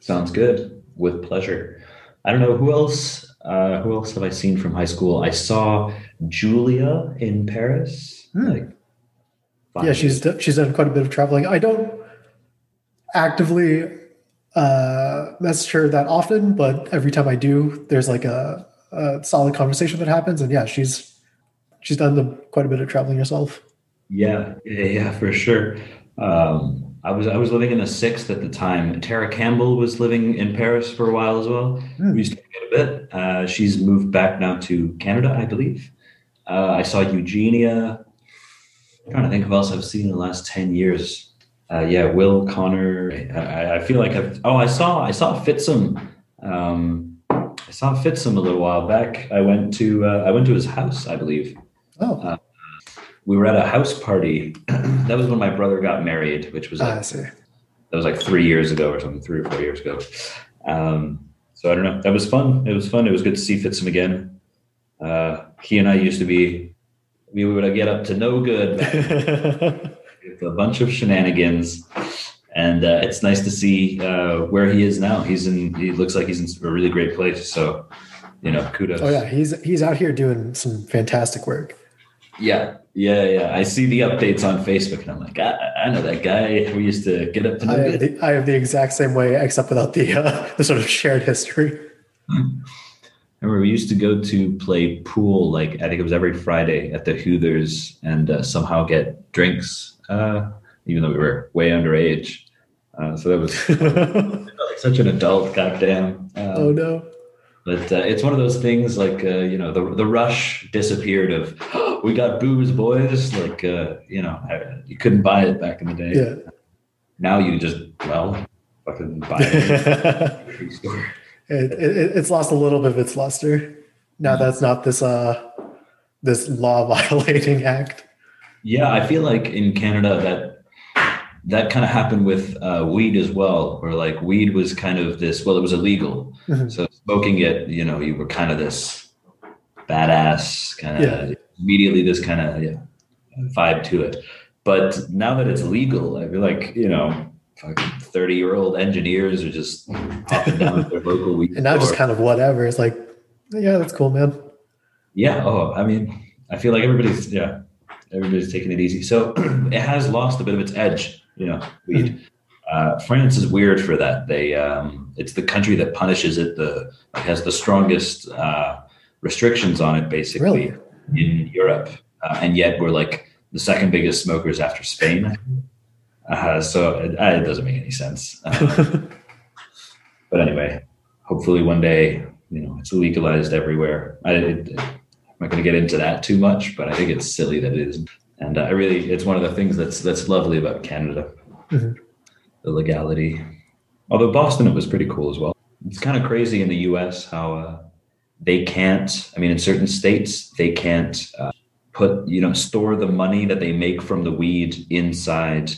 Sounds good. With pleasure. I don't know who else uh, who else have I seen from high school? I saw Julia in Paris. Hmm. Like yeah, she's done, she's done quite a bit of traveling. I don't actively uh, message her that often, but every time I do, there's like a, a solid conversation that happens. And yeah, she's she's done the, quite a bit of traveling herself. Yeah, yeah, yeah for sure. Um, I was I was living in the sixth at the time. Tara Campbell was living in Paris for a while as well. Mm. We used to get a bit. Uh, she's moved back now to Canada, I believe. Uh, I saw Eugenia. I'm trying to think of else I've seen in the last ten years. Uh, yeah, Will Connor. I, I, feel like I've. Oh, I saw I saw Fitzum. Um, I saw Fitzum a little while back. I went to uh, I went to his house, I believe. Oh uh, we were at a house party. that was when my brother got married, which was ah, like, that was like three years ago or something, three or four years ago. Um, so I don't know. That was fun. It was fun. It was good to see Fitzum again. Uh, he and I used to be, we would get up to no good with a bunch of shenanigans. and uh, it's nice to see uh, where he is now. He's in. He looks like he's in a really great place. So, you know, kudos. Oh yeah, he's he's out here doing some fantastic work. Yeah, yeah, yeah. I see the updates on Facebook, and I'm like, I, I know that guy. We used to get up to I have, the, I have the exact same way, except without the uh, the sort of shared history. Remember, we used to go to play pool. Like I think it was every Friday at the Hooters, and uh, somehow get drinks, uh, even though we were way underage. Uh, so that was like such an adult, goddamn. Um, oh no. But uh, it's one of those things like uh, you know the the rush disappeared of we got booze boys like uh, you know you couldn't buy it back in the day. Yeah. Now you just well fucking buy it at the grocery store. It, it, it's lost a little bit of its luster. Now that's not this uh this law violating act. Yeah, I feel like in Canada that that kind of happened with uh, weed as well, where like weed was kind of this. Well, it was illegal, Mhm. so smoking it, you know, you were kind of this badass kind of Yeah. immediately this kind of yeah, vibe to it. But now that it's legal, I feel like you know, thirty year old engineers are just popping down to their local weed And now just kind of whatever. It's like, yeah, that's cool, man. Yeah. Oh, I mean, I feel like everybody's yeah, everybody's taking it easy. So it has lost a bit of its edge. You know, weed. Uh, France is weird for that. They um, it's the country that punishes it. The has the strongest uh, restrictions on it, basically Really? in Europe, uh, and yet we're like the second biggest smokers after Spain. Uh, so it, uh, it doesn't make any sense. Uh, but anyway, hopefully one day, you know, it's legalized everywhere. I, it, I'm not going to get into that too much, but I think it's silly that it is. And uh, I really, it's one of the things that's that's lovely about Canada, Mhm. The legality. Although Boston, it was pretty cool as well. It's kind of crazy in the U.S. how uh, they can't. I mean, in certain states, they can't uh, put you know store the money that they make from the weed inside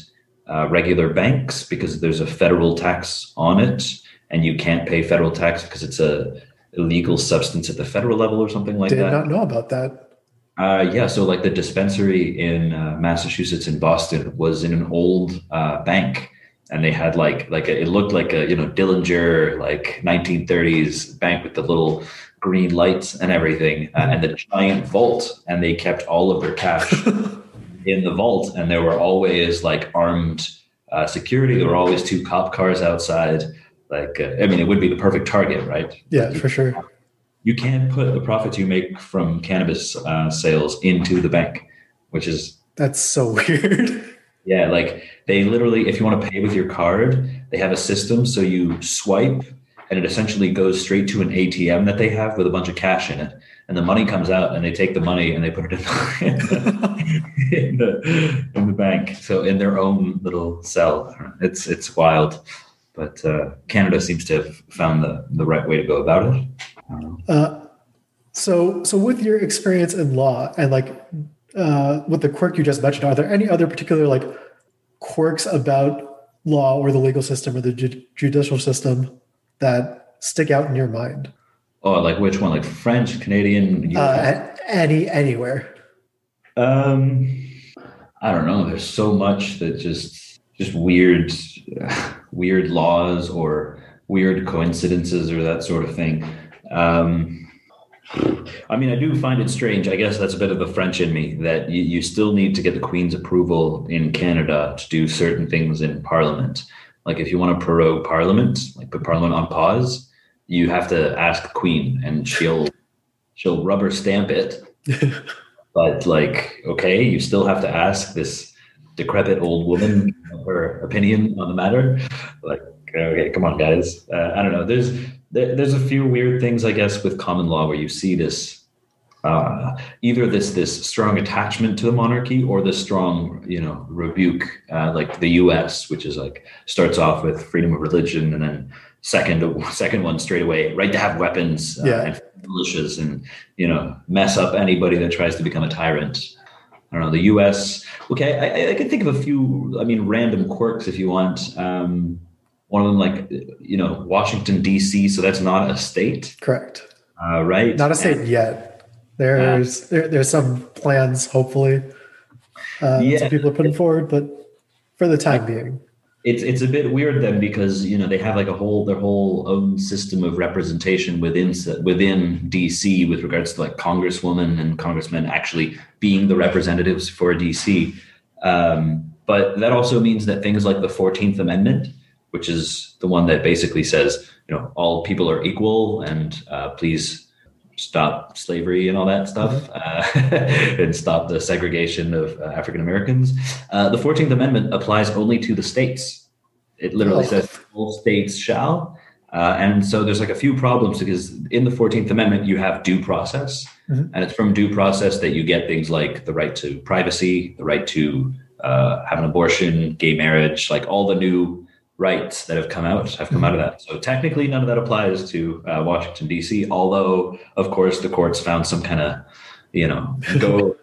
uh, regular banks because there's a federal tax on it, and you can't pay federal tax because it's a illegal substance at the federal level or something like Did that. Did not know about that. Uh, yeah, so like the dispensary in uh, Massachusetts in Boston was in an old uh, bank, and they had like like a, it looked like a you know Dillinger like 1930s bank with the little green lights and everything, uh, and the giant vault, and they kept all of their cash in the vault, and there were always like armed uh, security. There were always two cop cars outside. Like, uh, I mean, it would be the perfect target, right? Yeah, for sure. you can put the profits you make from cannabis uh, sales into the bank, which is That's so weird. Yeah, like they literally, if you want to pay with your card, they have a system so you swipe and it essentially goes straight to an ATM that they have with a bunch of cash in it, and the money comes out and they take the money and they put it in the, in the, in the bank, so in their own little cell. It's it's wild, but uh, Canada seems to have found the the right way to go about it. Uh, so, so with your experience in law and like uh, with the quirk you just mentioned, are there any other particular like quirks about law or the legal system or the ju- judicial system that stick out in your mind? Oh, like which one? Like French, Canadian? Uh, any anywhere? Um, I don't know. There's so much that just just weird, weird laws or weird coincidences or that sort of thing. Um, I mean, I do find it strange. I guess that's a bit of the French in me that you, you still need to get the Queen's approval in Canada to do certain things in Parliament. Like if you want to prorogue Parliament, like put Parliament on pause, you have to ask the Queen, and she'll she'll rubber stamp it but like okay you still have to ask this decrepit old woman her opinion on the matter like okay come on guys uh, i don't know there's there, there's a few weird things i guess with common law where you see this uh, either this this strong attachment to the monarchy or this strong you know rebuke uh, like the us which is like starts off with freedom of religion and then second second one straight away right to have weapons uh, Yeah. and militias and you know mess up anybody that tries to become a tyrant i don't know the us okay i, I- I can think of a few i mean random quirks if you want um, one of them like you know washington dc so that's not a state Correct. uh, right Not a state yet. There's there, there's some plans, hopefully, uh, Yeah. some people are putting forward, but for the time being, it's it's a bit weird then because you know they have like a whole their whole own system of representation within within DC with regards to like congresswomen and congressmen actually being the representatives for DC. Um, but that also means that things like the Fourteenth Amendment, which is the one that basically says you know all people are equal and uh, please stop slavery and all that stuff mm-hmm. uh, and stop the segregation of uh, African Americans. Uh, the 14th Amendment applies only to the states. It literally oh. says all states shall. Uh, and so there's like a few problems because in the 14th Amendment, you have due process. Mm-hmm. And it's from due process that you get things like the right to privacy, the right to uh, have an abortion, gay marriage, like all the new rights that have come out have come out of that. So technically, none of that applies to uh, Washington D.C. Although, of course, the courts found some kind of, you know, go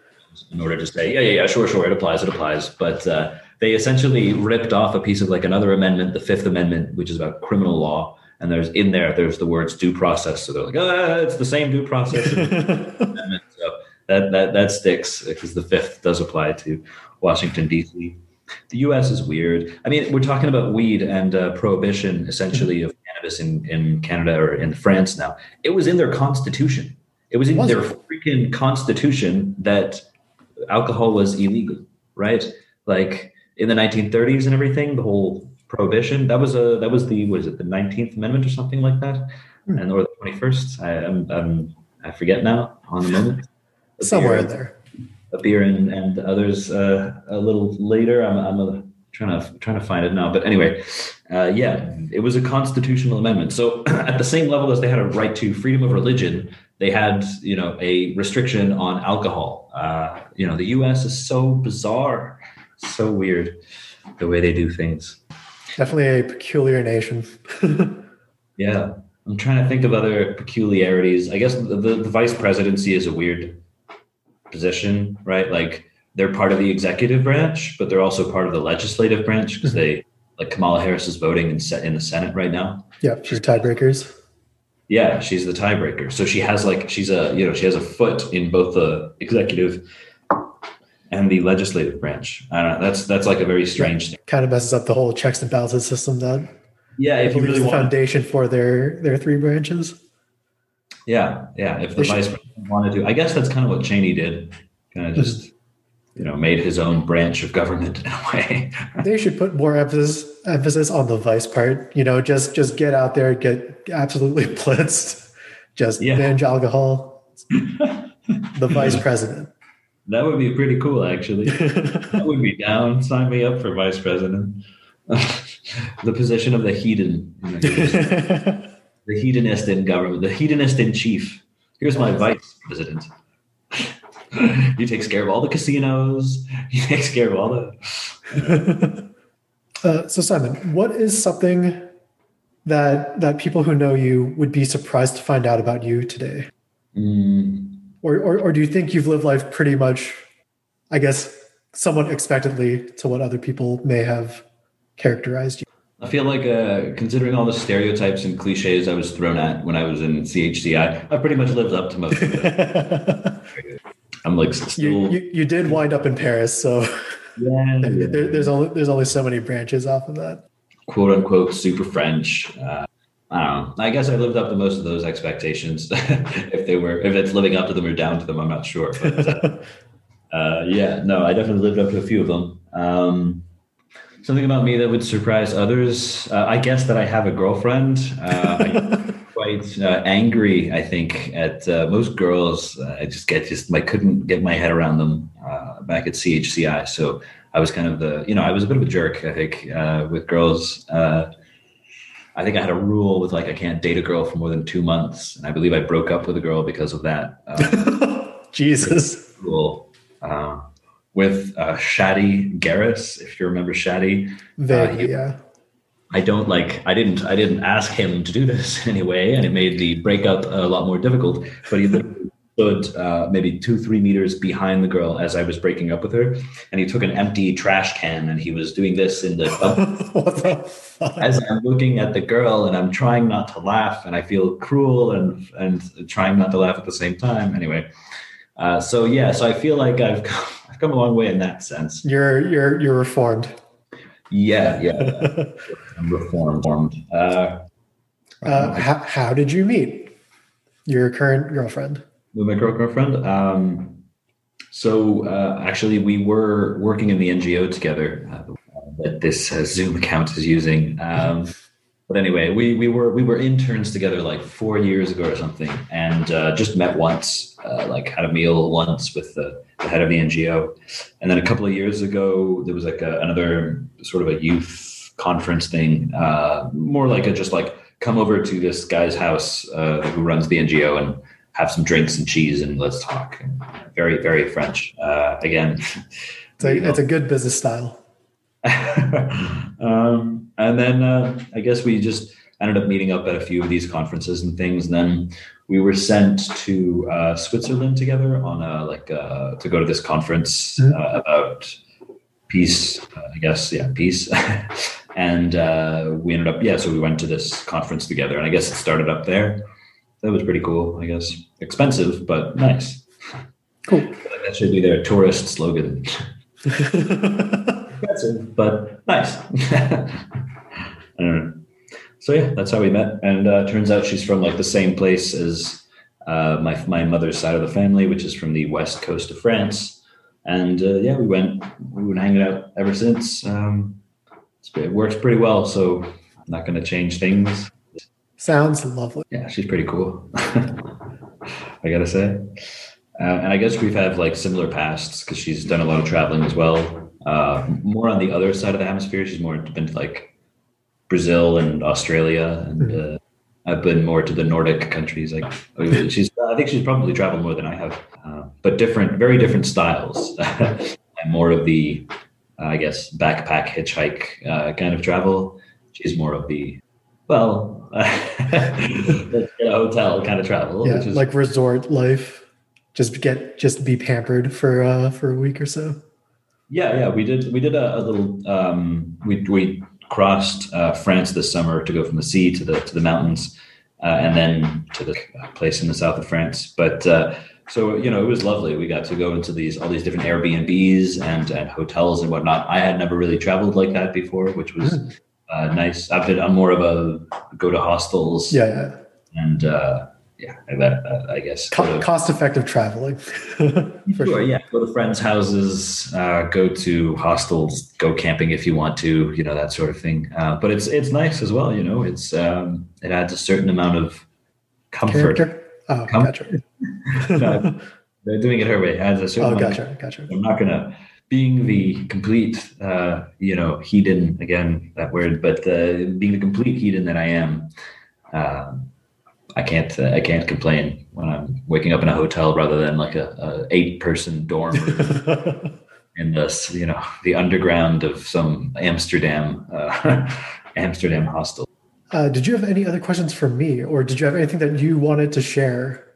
in order to say, yeah, yeah, yeah, sure, sure, it applies, it applies. But uh, they essentially ripped off a piece of like another amendment, the Fifth Amendment, which is about criminal law. And there's in there, there's the words due process. So they're like, ah, it's the same due process. so that that that sticks because the fifth does apply to Washington D.C the U.S. is weird. I mean, we're talking about weed and uh, prohibition, essentially, of cannabis in, in Canada or in France now. It was in their constitution. It was in was their it? freaking constitution that alcohol was illegal, right? Like in the 1930s and everything, the whole prohibition. That was a that was the what is it the 19th Amendment or something like that, mm. and or the 21st. I, I'm, I'm I forget now on the moment. Somewhere in there appear and, and others uh, a little later. I'm, I'm a, trying to trying to find it now, but anyway, uh, yeah, it was a constitutional amendment. So at the same level as they had a right to freedom of religion, they had you know a restriction on alcohol. Uh, you know, the U.S. is so bizarre, so weird the way they do things. Definitely a peculiar nation. yeah. I'm trying to think of other peculiarities. I guess the, the, the vice presidency is a weird position, right? Like they're part of the executive branch, but they're also part of the legislative branch because mm-hmm. they like Kamala Harris is voting in set in the Senate right now. Yeah, she's tiebreakers. Yeah, she's the tiebreaker. So she has like she's a you know she has a foot in both the executive and the legislative branch. I don't know. That's that's like a very strange thing. Kind of messes up the whole checks and balances system. That yeah, if you really the want foundation for their their three branches. Yeah, yeah. If the vice president wanted to, I guess that's kind of what Cheney did. Kind of hmm. just, you know, made his own branch of government in a way. they should put more emphasis emphasis on the vice part. You know, just just get out there, get absolutely blitzed, just yeah. binge alcohol. the vice president. That would be pretty cool, actually. that would be down. Sign me up for vice president. the position of the hedon. The hedonist in government, the hedonist in chief. Here's my vice president. he takes care of all the casinos. He takes care of all the. uh, so Simon, what is something that that people who know you would be surprised to find out about you today? Mm. Or, or or do you think you've lived life pretty much, I guess, somewhat expectantly to what other people may have characterized you? I feel like, uh, considering all the stereotypes and cliches I was thrown at when I was in CHCI, I pretty much lived up to most of it. I'm like still. You, you, you, did wind up in Paris, so yeah, yeah. There, there's only there's only so many branches off of that. "Quote unquote" super French. Uh, I don't know. I guess I lived up to most of those expectations. if they were, if it's living up to them or down to them, I'm not sure. But uh, uh, yeah, no, I definitely lived up to a few of them. Um, something about me that would surprise others. Uh, I guess that I have a girlfriend. Uh, quite uh, angry, I think, at uh, most girls. Uh, I just get just I couldn't get my head around them uh, back at CHCI. So I was kind of the you know I was a bit of a jerk. I think with girls. I think I had a rule with like I can't date a girl for more than two months, and I believe I broke up with a girl because of that. Jesus. Rule with uh, Shadi Garris, if you remember Shadi. Vaguely, uh, yeah. I don't like. I didn't. I didn't ask him to do this anyway, and it made the breakup a lot more difficult. But he stood uh, maybe two, three meters behind the girl as I was breaking up with her, and he took an empty trash can and he was doing this in the. the? As I'm looking at the girl and I'm trying not to laugh, and I feel cruel and and trying not to laugh at the same time. Anyway, uh, so yeah, so I feel like I've come, a long way in that sense. You're you're you're reformed. Yeah, yeah. I'm reformed. Uh, Uh, how, how did you meet your current girlfriend? with my girl- girlfriend. Um, so uh, actually, we were working in the NGO together uh, that this uh, Zoom account is using. Um, but anyway, we we were we were interns together like four years ago or something, and uh, just met once, uh, like had a meal once with the, the head of the NGO, and then a couple of years ago there was like a, another sort of a youth conference thing, uh, more like a just like come over to this guy's house uh, who runs the NGO and have some drinks and cheese and let's talk. Very very French uh, again. It's a, it's a good business style. um, and then uh, I guess we just ended up meeting up at a few of these conferences and things. And then we were sent to uh, Switzerland together on a like uh, to go to this conference Mhm. uh, about peace. Uh, I guess yeah, peace. and uh, we ended up yeah. So we went to this conference together, and I guess it started up there. That was pretty cool. I guess expensive, but nice. Cool. I feel like that should be their tourist slogan. expensive, but nice. I don't know. So yeah, that's how we met, and uh, turns out she's from like the same place as uh, my my mother's side of the family, which is from the west coast of France. And uh, yeah, we went we've been hanging out ever since. Um, it's, it works pretty well, so I'm not going to change things. Sounds lovely. Yeah, she's pretty cool. I gotta say. Uh, and I guess we've had like similar pasts because she's done a lot of traveling as well. Uh, more on the other side of the hemisphere. She's more been to like Brazil and Australia, and uh, I've been more to the Nordic countries. Like she's, I think she's probably traveled more than I have, uh, but different, very different styles. and more of the, uh, I guess, backpack hitchhike uh, kind of travel. She's more of the well, hotel kind of travel, Yeah, which is like resort life. Just get just be pampered for uh for a week or so. Yeah, yeah. We did we did a, a little. Um, we we crossed uh, France this summer to go from the sea to the to the mountains, uh, and then to the place in the south of France. But uh, so you know, it was lovely. We got to go into these all these different Airbnbs and and hotels and whatnot. I had never really traveled like that before, which was uh, nice. I've been I'm more of a go to hostels Yeah, yeah. and uh, yeah, that, that I guess go Co- to- cost effective traveling. For Sure, sure. yeah. Go to friends' houses, uh, go to hostels, go camping if you want to, you know that sort of thing. Uh, but it's it's nice as well, you know. It's um, it adds a certain amount of comfort. Character. Oh, Com- gotcha. No, They're doing it her way. It adds a certain oh, amount. gotcha, gotcha. I'm not gonna being the complete, uh, you know, heathen again that word, but uh, being the complete heathen that I am. Um, I can't. Uh, I can't complain when I'm waking up in a hotel rather than like a, a eight person dorm room in this, you know, the underground of some Amsterdam, uh, Amsterdam hostel. uh, did you have any other questions for me, or did you have anything that you wanted to share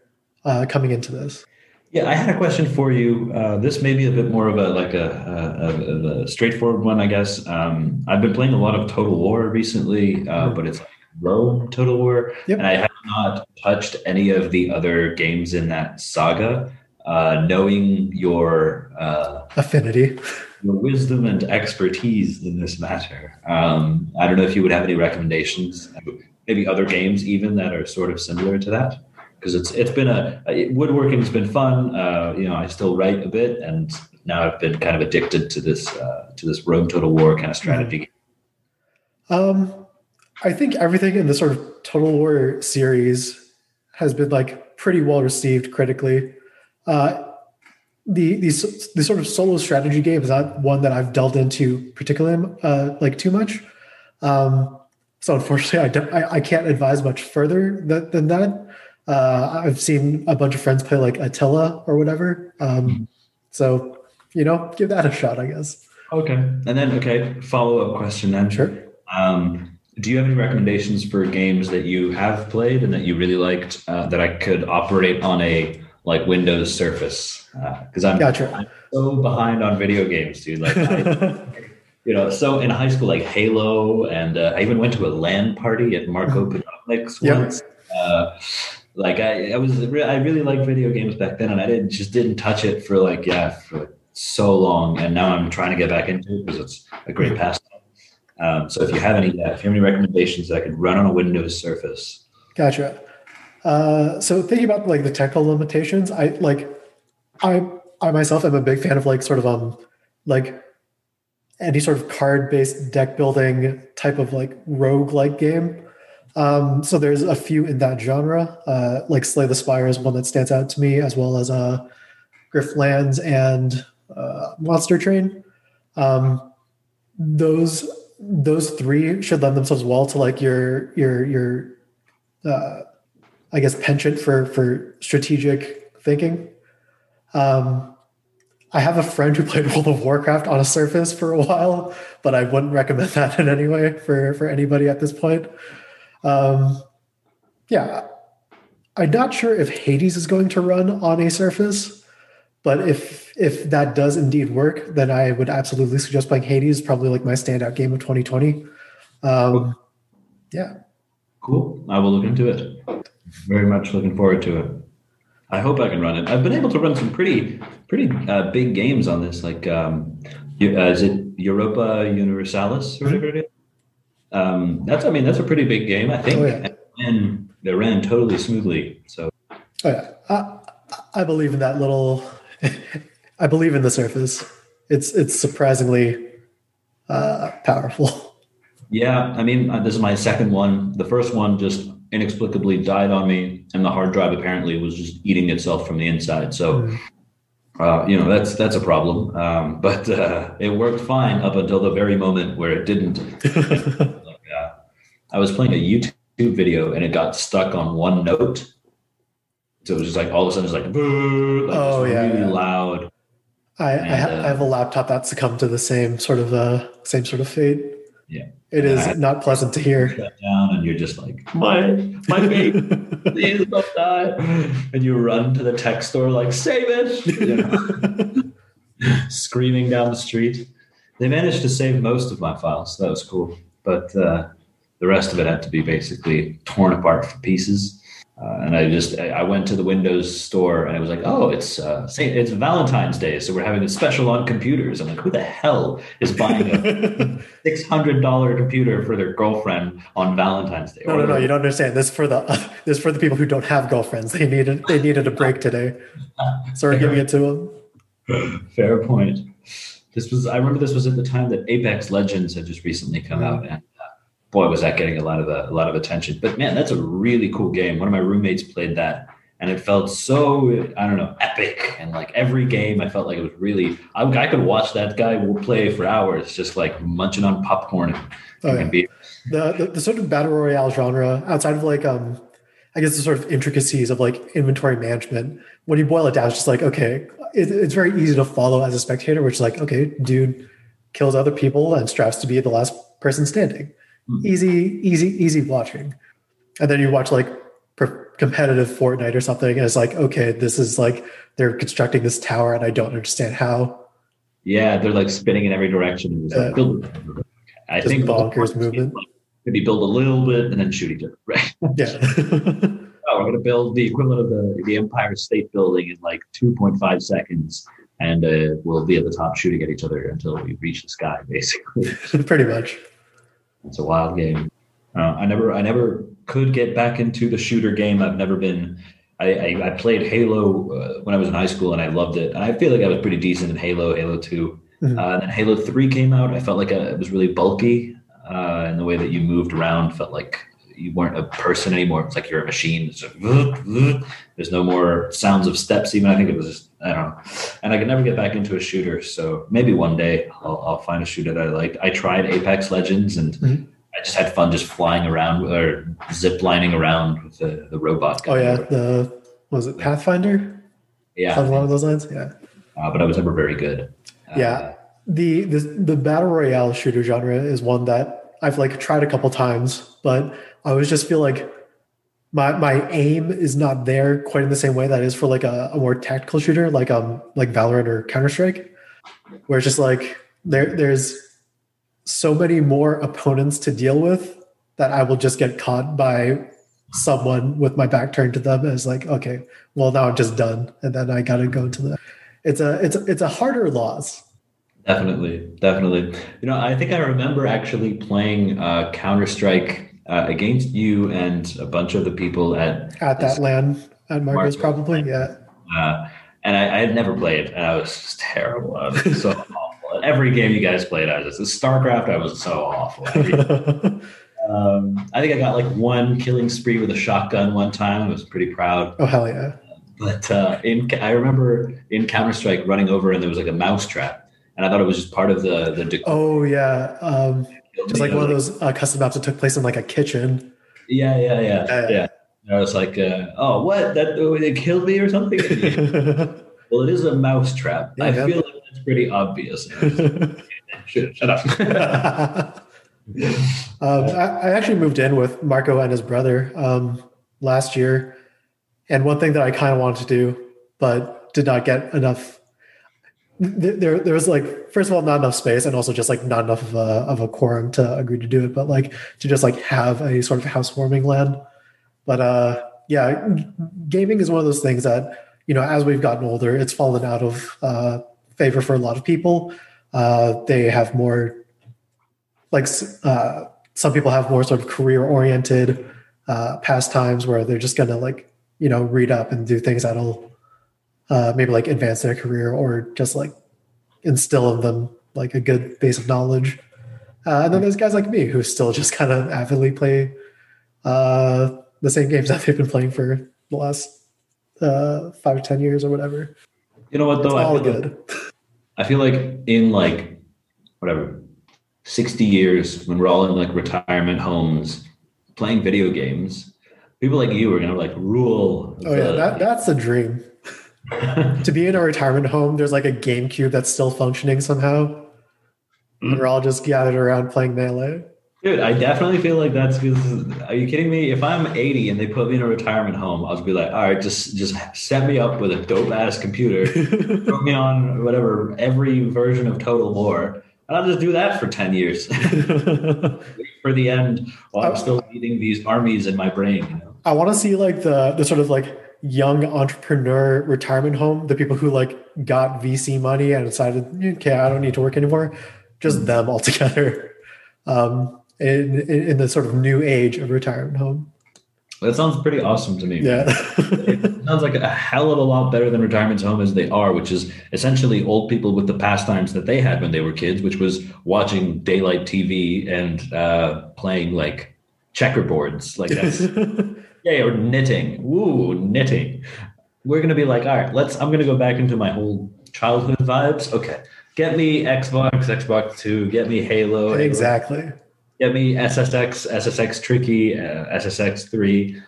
uh, coming into this? Yeah, I had a question for you. Uh, this may be a bit more of a like a, a, a, a straightforward one, I guess. Um, I've been playing a lot of Total War recently, uh, but it's like Rome Total War, Yep. and I have not touched any of the other games in that saga. Uh, knowing your uh, Affinity. your wisdom and expertise in this matter. Um, I don't know if you would have any recommendations, maybe other games even that are sort of similar to that. Because it's it's been a woodworking's been fun. Uh, you know, I still write a bit, and now I've been kind of addicted to this uh, to this Rome Total War kind of strategy. Um, I think everything in the sort of Total War series has been like pretty well received critically. Uh, the these the sort of solo strategy game is not one that I've delved into particularly uh, like too much. Um, so unfortunately, I don't I, I can't advise much further than, than that. Uh, I've seen a bunch of friends play like Attila or whatever. Um, so you know, give that a shot, I guess. Okay, and then okay, follow up question then. Sure. Um, do you have any recommendations for games that you have played and that you really liked uh, that I could operate on a like Windows Surface? Because I'm, Gotcha. I'm so behind on video games, dude. Like, I, you know, so in high school, like Halo, and uh, I even went to a LAN party at Marco Panovnik's Yep. once. Uh, like I, I was, re- I really liked video games back then, and I didn't just didn't touch it for like yeah for like so long, and now I'm trying to get back into it because it's a great pastime. Um, so if you have any, yeah, if you have any recommendations that I could run on a Windows Surface, Gotcha. Uh, so thinking about like the technical limitations, I like I I myself am a big fan of like sort of um like any sort of card based deck building type of like rogue like game. Um, so there's a few in that genre, uh, like Slay the Spire is one that stands out to me, as well as uh, Griftlands and uh, Monster Train. Um, those those three should lend themselves well to like your your your uh, I guess penchant for for strategic thinking. Um, I have a friend who played World of Warcraft on a Surface for a while, but I wouldn't recommend that in any way for for anybody at this point. Um, yeah, I'm not sure if Hades is going to run on a Surface, but if if that does indeed work, then I would absolutely suggest playing Hades. Probably like my standout game of 2020. Um, yeah. Cool. I will look into it. Very much looking forward to it. I hope I can run it. I've been able to run some pretty pretty uh, big games on this. Like, um, uh, is it Europa Universalis or whatever it is? Um, that's I mean that's a pretty big game. I think. Oh, yeah. And it ran totally smoothly. So Oh yeah, I, I believe in that little. I believe in the Surface. It's it's surprisingly uh, powerful. yeah, I mean uh, this is my second one. The first one just inexplicably died on me, and the hard drive apparently was just eating itself from the inside. So. Mm. Uh, you know that's that's a problem, um, but uh, it worked fine up until the very moment where it didn't. Like, uh, I was playing a YouTube video and it got stuck on one note, so it was just like all of a sudden it's like, like Oh, yeah, really yeah. loud. I, I, ha- uh, I have a laptop that succumbed to the same sort of uh, same sort of fate. Yeah. it is I- not pleasant to hear. Shut down, and you're just like, my my baby, please don't die, and you run to the tech store like, save it, you know, screaming down the street. They managed to save most of my files. That was cool, but uh, the rest of it had to be basically torn apart for pieces. Uh, and I just I went to the Windows store and I was like, oh, it's uh, it's Valentine's Day, so we're having a special on computers. I'm like, who the hell is buying a six hundred dollar computer for their girlfriend on Valentine's Day? No, no, no. You don't understand. This is for the this is for the people who don't have girlfriends. They needed they needed a break today, so we're giving it to them. Fair point. This was I remember this was at the time that Apex Legends had just recently come out, and uh, boy, was that getting a lot of a, a lot of attention. But man, that's a really cool game. One of my roommates played that, and it felt so I don't know epic. And like every game, I felt like it was really I, I could watch that guy play for hours, just like munching on popcorn and, Oh, yeah. the, the the sort of battle royale genre outside of like um i guess the sort of intricacies of like inventory management when you boil it down it's just like okay it, it's very easy to follow as a spectator which is like okay dude kills other people and strives to be the last person standing. Easy easy easy watching and then you watch like per- competitive fortnite or something and it's like okay this is like they're constructing this tower and i don't understand how Yeah, they're like spinning in every direction. And just like, Uh, build, I think bonkers movement. Maybe build a little bit and then shoot each other. Right? yeah Oh, we're going to build the equivalent of the, the Empire State Building in like 2.5 seconds, and uh, we'll be at the top shooting at each other until we reach the sky. Basically, pretty much it's a wild game. Uh, I never, I never could get back into the shooter game. I've never been. I, I, I played Halo uh, when I was in high school, and I loved it. And I feel like I was pretty decent in Halo, Halo Two. Mhm. Uh, and then Halo Three came out. I felt like uh it was really bulky, uh, and the way that you moved around felt like you weren't a person anymore. It's like you're a machine. It's like, there's no more sounds of steps. Even I think it was just, I don't know. And I could never get back into a shooter. So maybe one day I'll, I'll find a shooter that I like. I tried Apex Legends, and Mhm. I just had fun just flying around or zip lining around with the, the robot. Guy. Oh yeah the was it pathfinder yeah. along those lines yeah Uh, but I was never very good. Uh, Yeah. the, the the battle royale shooter genre is one that I've like tried a couple times, but I always just feel like my my aim is not there quite in the same way that is for like a, a more tactical shooter like um like Valorant or Counter Strike, where it's just like there there's so many more opponents to deal with that I will just get caught by someone with my back turned to them as like okay well now I'm just done and then I got to go into the it's a it's it's a harder loss Definitely, definitely. You know, I think I remember actually playing uh, Counter Strike uh, against you and a bunch of the people at at that LAN at Marcos, probably. Yeah. Uh, and I, I, had never played, and I was just terrible. I was so awful. Every game you guys played, I was just StarCraft. I was so awful. um, I think I got like one killing spree with a shotgun one time. I was pretty proud. Oh hell yeah! But uh, in I remember in Counter Strike running over, and there was like a mouse trap, and I thought it was just part of the the. Oh yeah, um, just like one of those uh, custom maps that took place in like a kitchen. Yeah, yeah, yeah, uh, yeah. I was like, uh, "Oh, what? That oh, it killed me or something?" well, it is a mouse trap. Yeah, I yeah. feel like that's pretty obvious. shut, shut up. um, I, I, actually moved in with Marco and his brother um, last year, and one thing that I kind of wanted to do, but did not get enough. There, was like, first of all, not enough space, and also just like not enough of a of a quorum to agree to do it. But like to just like have a sort of housewarming LAN but uh, yeah, gaming is one of those things that you know as we've gotten older, it's fallen out of uh, favor for a lot of people. Uh, they have more like uh, some people have more sort of career oriented uh, pastimes where they're just gonna like you know read up and do things that'll uh, maybe like advance their career or just like instill in them like a good base of knowledge. Uh, and then there's guys like me who still just kind of avidly play uh, the same games that they've been playing for the last uh, five ten years or whatever. You know what though? It's all I feel good. Like, I feel like in like whatever sixty years when we're all in like retirement homes playing video games, people like you are gonna like rule. Oh the, yeah, that, that's a dream. To be in a retirement home, there's like a GameCube that's still functioning somehow. Mm-hmm. And we're all just gathered around playing melee. Dude, I definitely feel like that's because. Are you kidding me? If I'm 80 and they put me in a retirement home, I'll just be like, all right, just just set me up with a dope ass computer, put me on whatever every version of Total War, and I'll just do that for 10 years for the end while I'm still leading these armies in my brain. You know? I want to see like the the sort of like young entrepreneur retirement home, the people who like got VC money and decided, okay, I don't need to work anymore. Just them all together. Um, in, in the sort of new age of retirement home. That sounds pretty awesome to me. Yeah. it sounds like a hell of a lot better than retirement home as they are, which is essentially old people with the pastimes that they had when they were kids, which was watching daylight TV and uh, playing like checkerboards. Like that's yeah, or knitting. Ooh, knitting. We're gonna be like, all right, let's I'm gonna go back into my whole childhood vibes. Okay. Get me Xbox, Xbox Two, get me Halo. Exactly. Halo Get me SSX, SSX Tricky, uh, SSX three,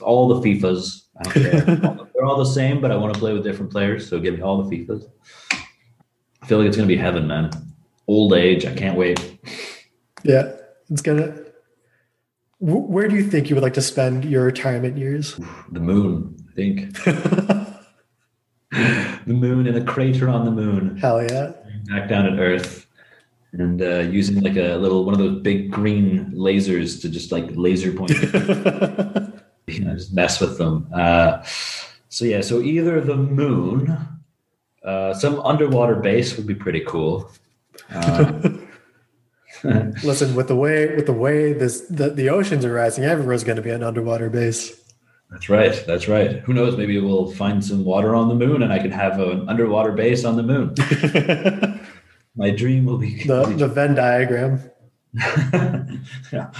all the FIFAs. They're all the same, but I want to play with different players. So give me all the FIFAs. I feel like it's gonna be heaven, man. Old age, I can't wait. Yeah, it's gonna. Where do you think you would like to spend your retirement years? The moon, I think. the moon and a crater on the moon. Hell yeah! Back down at Earth and uh, using like a little one of those big green lasers to just like laser point, you know, just mess with them. Uh, so yeah, so either the moon, uh, some underwater base would be pretty cool. Um, Listen, with the way with the way this the, the oceans are rising, everywhere's going to be an underwater base. That's right. That's right. Who knows? Maybe we'll find some water on the moon, and I can have an underwater base on the moon. My dream will be the, the Venn diagram. yeah.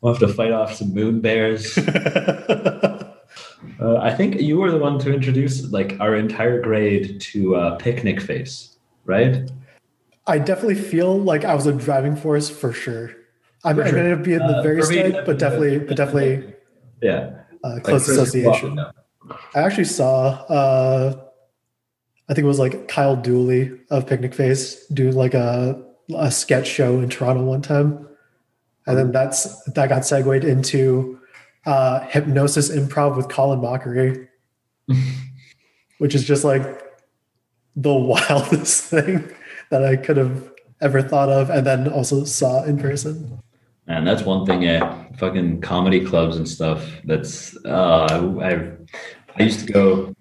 We'll have to fight off some moon bears. uh, I think you were the one to introduce like our entire grade to uh, picnic face, right? I definitely feel like I was a driving force for sure. I'm, sure. going to be in the uh, very uh, start, but definitely, but definitely, yeah, uh, close like association. I actually saw uh, I think it was like Kyle Dooley of Picnic Face doing like a, a sketch show in Toronto one time. And then that's that got segued into uh, hypnosis improv with Colin Mochrie, which is just like the wildest thing that I could have ever thought of, and then also saw in person. And that's one thing at fucking comedy clubs and stuff. That's uh, I I used to go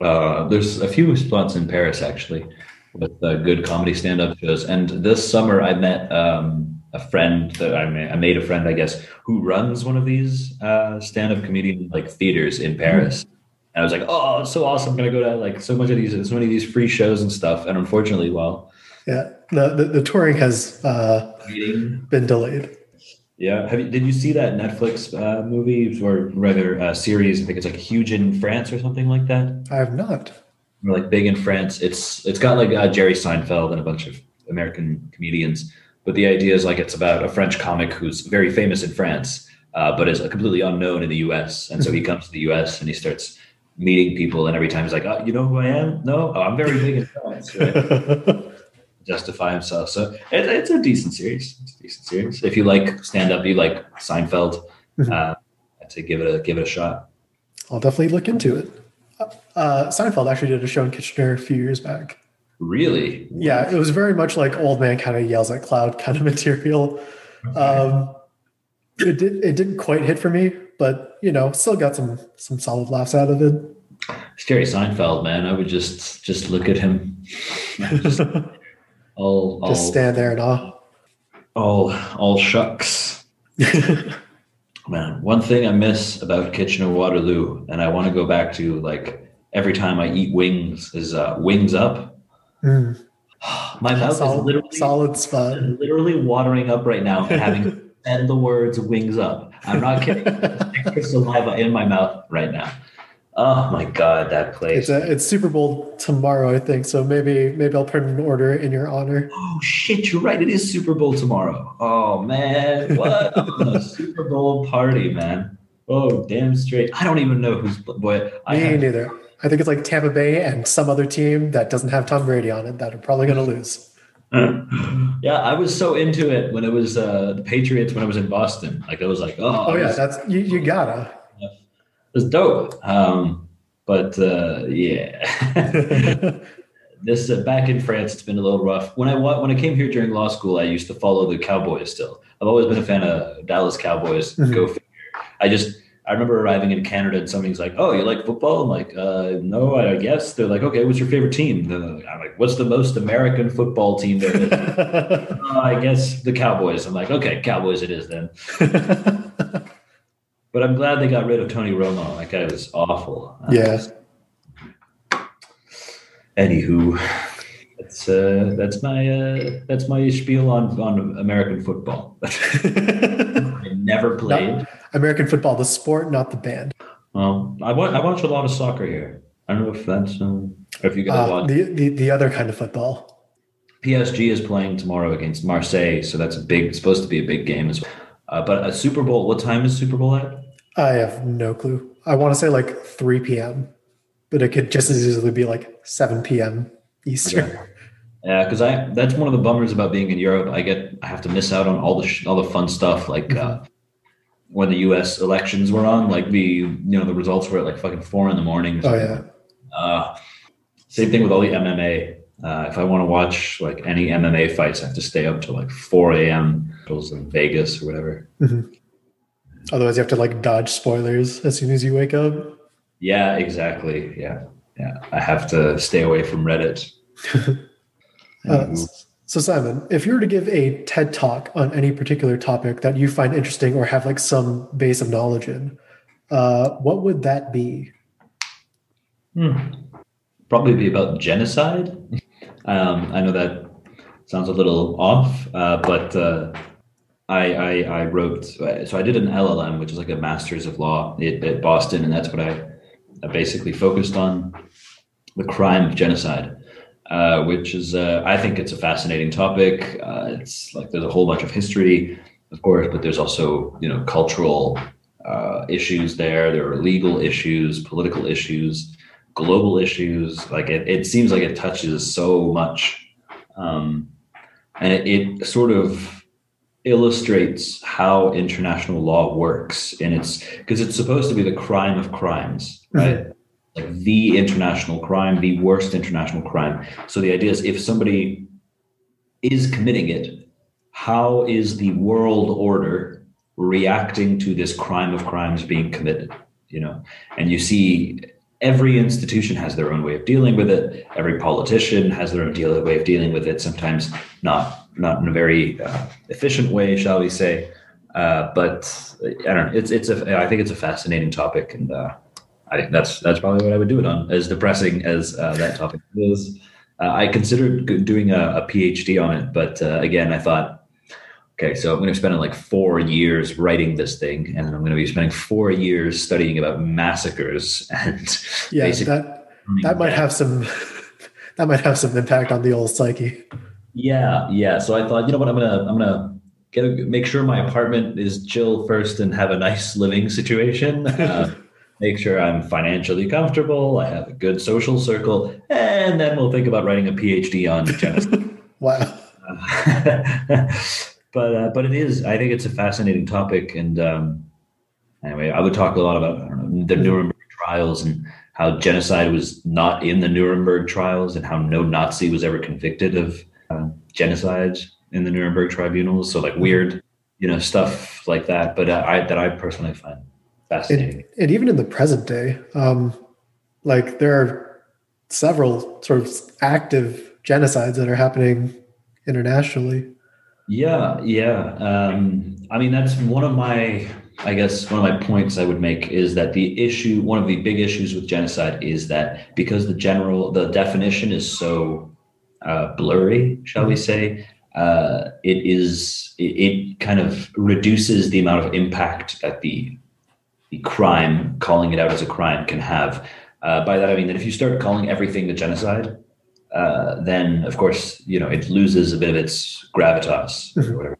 uh, there's a few spots in Paris actually with uh, good comedy stand-up shows. And this summer, I met um, a friend that I made, I made a friend, I guess, who runs one of these uh, stand-up comedian like theaters in Paris. And I was like, oh, it's so awesome! I'm gonna go to like so much of these, so many of these free shows and stuff. And unfortunately, well, yeah, the the, the touring has uh, been delayed. Yeah, have you, did you see that Netflix uh, movie or rather uh, series? I think it's like huge in France or something like that. I have not. Or like big in France. It's it's got like uh, Jerry Seinfeld and a bunch of American comedians. But the idea is like it's about a French comic who's very famous in France, uh, but is completely unknown in the U.S. And so he comes to the U.S. and he starts meeting people, and every time he's like, oh, "You know who I am? No, oh, I'm very big in France." Right? Justify himself. So it, it's a decent series. It's a decent series. If you like stand up, you like Seinfeld. Mm-hmm. Uh, I'd say give it a give it a shot. I'll definitely look into it. Uh, Seinfeld actually did a show in Kitchener a few years back. Really? Yeah, it was very much like old man kind of yells at cloud kind of material. Okay. Um, it did it didn't quite hit for me, but you know, still got some some solid laughs out of it. Jerry Seinfeld, man, I would just just look at him, all, just all, stand there and awe. All all shucks. man, one thing I miss about Kitchener Waterloo, and I want to go back to like every time I eat wings is uh, wings up. Mm. My mouth solid, is literally solid spot. Literally watering up right now, having said the words "wings up." I'm not kidding. Saliva in my mouth right now. Oh my god, that place! It's a, it's Super Bowl tomorrow, I think. So maybe maybe I'll put an order in your honor. Oh shit, you're right. It is Super Bowl tomorrow. Oh man, what a Super Bowl party, man! Oh damn straight. I don't even know who's boy. I Me have, neither. I think it's like Tampa Bay and some other team that doesn't have Tom Brady on it that are probably going to lose. yeah, I was so into it when it was uh, the Patriots when I was in Boston. Like I was like, oh, oh yeah, was, that's you, you gotta. Was dope. Um, but uh, yeah, this uh, back in France, it's been a little rough. When I when I came here during law school, I used to follow the Cowboys. Still, I've always been a fan of Dallas Cowboys. Mm-hmm. Go figure. I just I remember arriving in Canada and somebody's like, "Oh, you like football?" I'm like, uh, "No, I guess." They're like, "Okay, what's your favorite team?" I'm like, "What's the most American football team there is?" uh, I guess the Cowboys. I'm like, "Okay, Cowboys it is then." but I'm glad they got rid of Tony Romo. That guy was awful. Uh, anywho, that's uh, that's my uh, that's my spiel on on American football. I never played. Not- American football, the sport, not the band. Well, I watch, I watch a lot of soccer here. I don't know if that's um, if you guys uh, watch the, the the other kind of football. PSG is playing tomorrow against Marseille, so that's a big. supposed to be a big game as well. Uh, but a Super Bowl. What time is Super Bowl at? I have no clue. I want to say like 3 p.m., but it could just as easily be like 7 p.m. Eastern. Okay. Yeah, because I that's one of the bummers about being in Europe. I get I have to miss out on all the sh- all the fun stuff like mm-hmm. uh, when the U.S. elections were on, like the you know the results were at like fucking four in the morning. Oh yeah. Uh, same thing with all the MMA. Uh, if I want to watch like any MMA fights, I have to stay up till like four a.m. in Vegas or whatever. Mm-hmm. Otherwise, you have to like dodge spoilers as soon as you wake up. Yeah, exactly. Yeah, yeah. I have to stay away from Reddit. uh, so, Simon, if you were to give a TED talk on any particular topic that you find interesting or have like some base of knowledge in, uh, what would that be? Hmm. Probably be about genocide. Um, I know that sounds a little off, uh, but uh, I, I, I wrote so I did an LLM, which is like a master's of law at, at Boston, and that's what I, I basically focused on the crime of genocide. Uh, which is uh, I think it's a fascinating topic. Uh, it's like there's a whole bunch of history, of course, but there's also you know cultural uh, issues there. There are legal issues, political issues, global issues. Like it, it seems like it touches so much, um, and it, it sort of illustrates how international law works and it's because it's supposed to be the crime of crimes right mm-hmm like the international crime, the worst international crime. So the idea is if somebody is committing it, how is the world order reacting to this crime of crimes being committed? You know, and you see every institution has their own way of dealing with it. Every politician has their own deal, way of dealing with it. Sometimes not not in a very uh, efficient way, shall we say? Uh, but I don't know. It's it's a I think it's a fascinating topic, and uh, I think that's that's probably what I would do it on. As depressing as uh, that topic is, uh, I considered doing a, a, PhD on it, but uh, again, I thought, okay, so I'm going to spend like four years writing this thing, and I'm going to be spending four years studying about massacres and yeah, that that might have some that might have some impact on the old psyche. Yeah, yeah. So I thought, you know what, I'm gonna I'm gonna get a, make sure my apartment is chill first and have a nice living situation. Uh, make sure I'm financially comfortable. I have a good social circle, and then we'll think about writing a PhD on genocide. wow. but uh, but it is. I think it's a fascinating topic, and um, anyway, I would talk a lot about know, the Nuremberg trials and how genocide was not in the Nuremberg trials, and how no Nazi was ever convicted of uh, genocide in the Nuremberg tribunals. So like weird, you know, stuff like that. But uh, I that I personally find fascinating. And, and even in the present day, um, like there are several sort of active genocides that are happening internationally. Yeah, yeah. Um, I mean, that's one of my, I guess, one of my points I would make is that the issue, one of the big issues with genocide is that because the general, the definition is so uh, blurry, shall we mm-hmm. say, uh, it is it, it, kind of reduces the amount of impact that the the crime calling it out as a crime can have. Uh, by that I mean that if you start calling everything a genocide, uh, then of course you know it loses a bit of its gravitas or mm-hmm. whatever.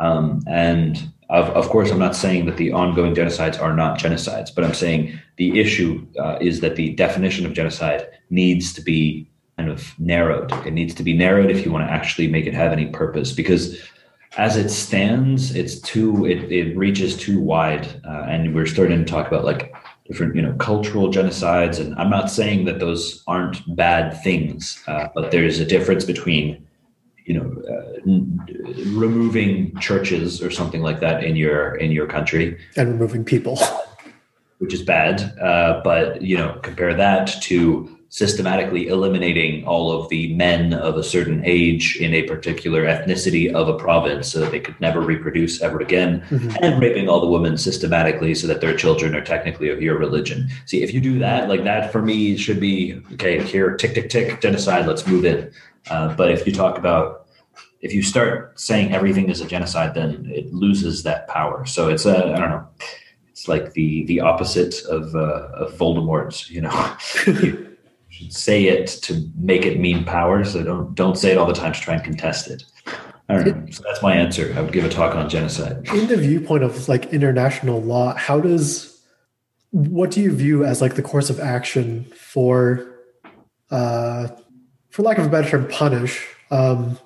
Um, and of, of course, I'm not saying that the ongoing genocides are not genocides, but I'm saying the issue uh, is that the definition of genocide needs to be kind of narrowed. It needs to be narrowed if you want to actually make it have any purpose, because as it stands, it's too it, it reaches too wide, uh, and we're starting to talk about like different you know cultural genocides. And I'm not saying that those aren't bad things, uh, but there's a difference between you know uh, removing churches or something like that in your in your country and removing people which is bad uh, but you know compare that to systematically eliminating all of the men of a certain age in a particular ethnicity of a province so that they could never reproduce ever again, mm-hmm. and raping all the women systematically so that their children are technically of your religion. See, if you do that, like that for me should be okay, here, tick, tick, tick, genocide, let's move in. Uh, but if you talk about if you start saying everything is a genocide, then it loses that power. So it's a, I don't know, it's like the the opposite of uh, of Voldemort. You know, say it to make it mean power. So don't don't say it all the time to try and contest it. I don't know. So that's my answer. I would give a talk on genocide. In the viewpoint of like international law, how does what do you view as like the course of action for uh for lack of a better term punish um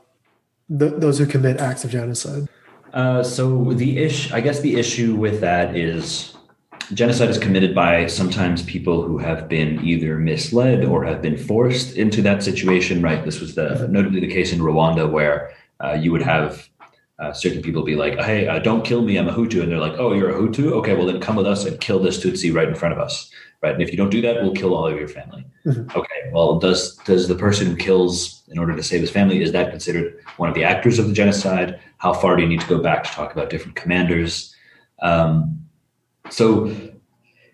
the, those who commit acts of genocide? Uh, so the issue, I guess, the issue with that is genocide is committed by sometimes people who have been either misled or have been forced into that situation. Right. This was the notably the case in Rwanda, where uh, you would have uh, certain people be like, "Hey, uh, don't kill me. I'm a Hutu," and they're like, "Oh, you're a Hutu? Okay, well then come with us and kill this Tutsi right in front of us." Right. And if you don't do that, we'll kill all of your family. Mm-hmm. Okay. Well, does does the person who kills in order to save his family is that considered one of the actors of the genocide? How far do you need to go back to talk about different commanders? Um, so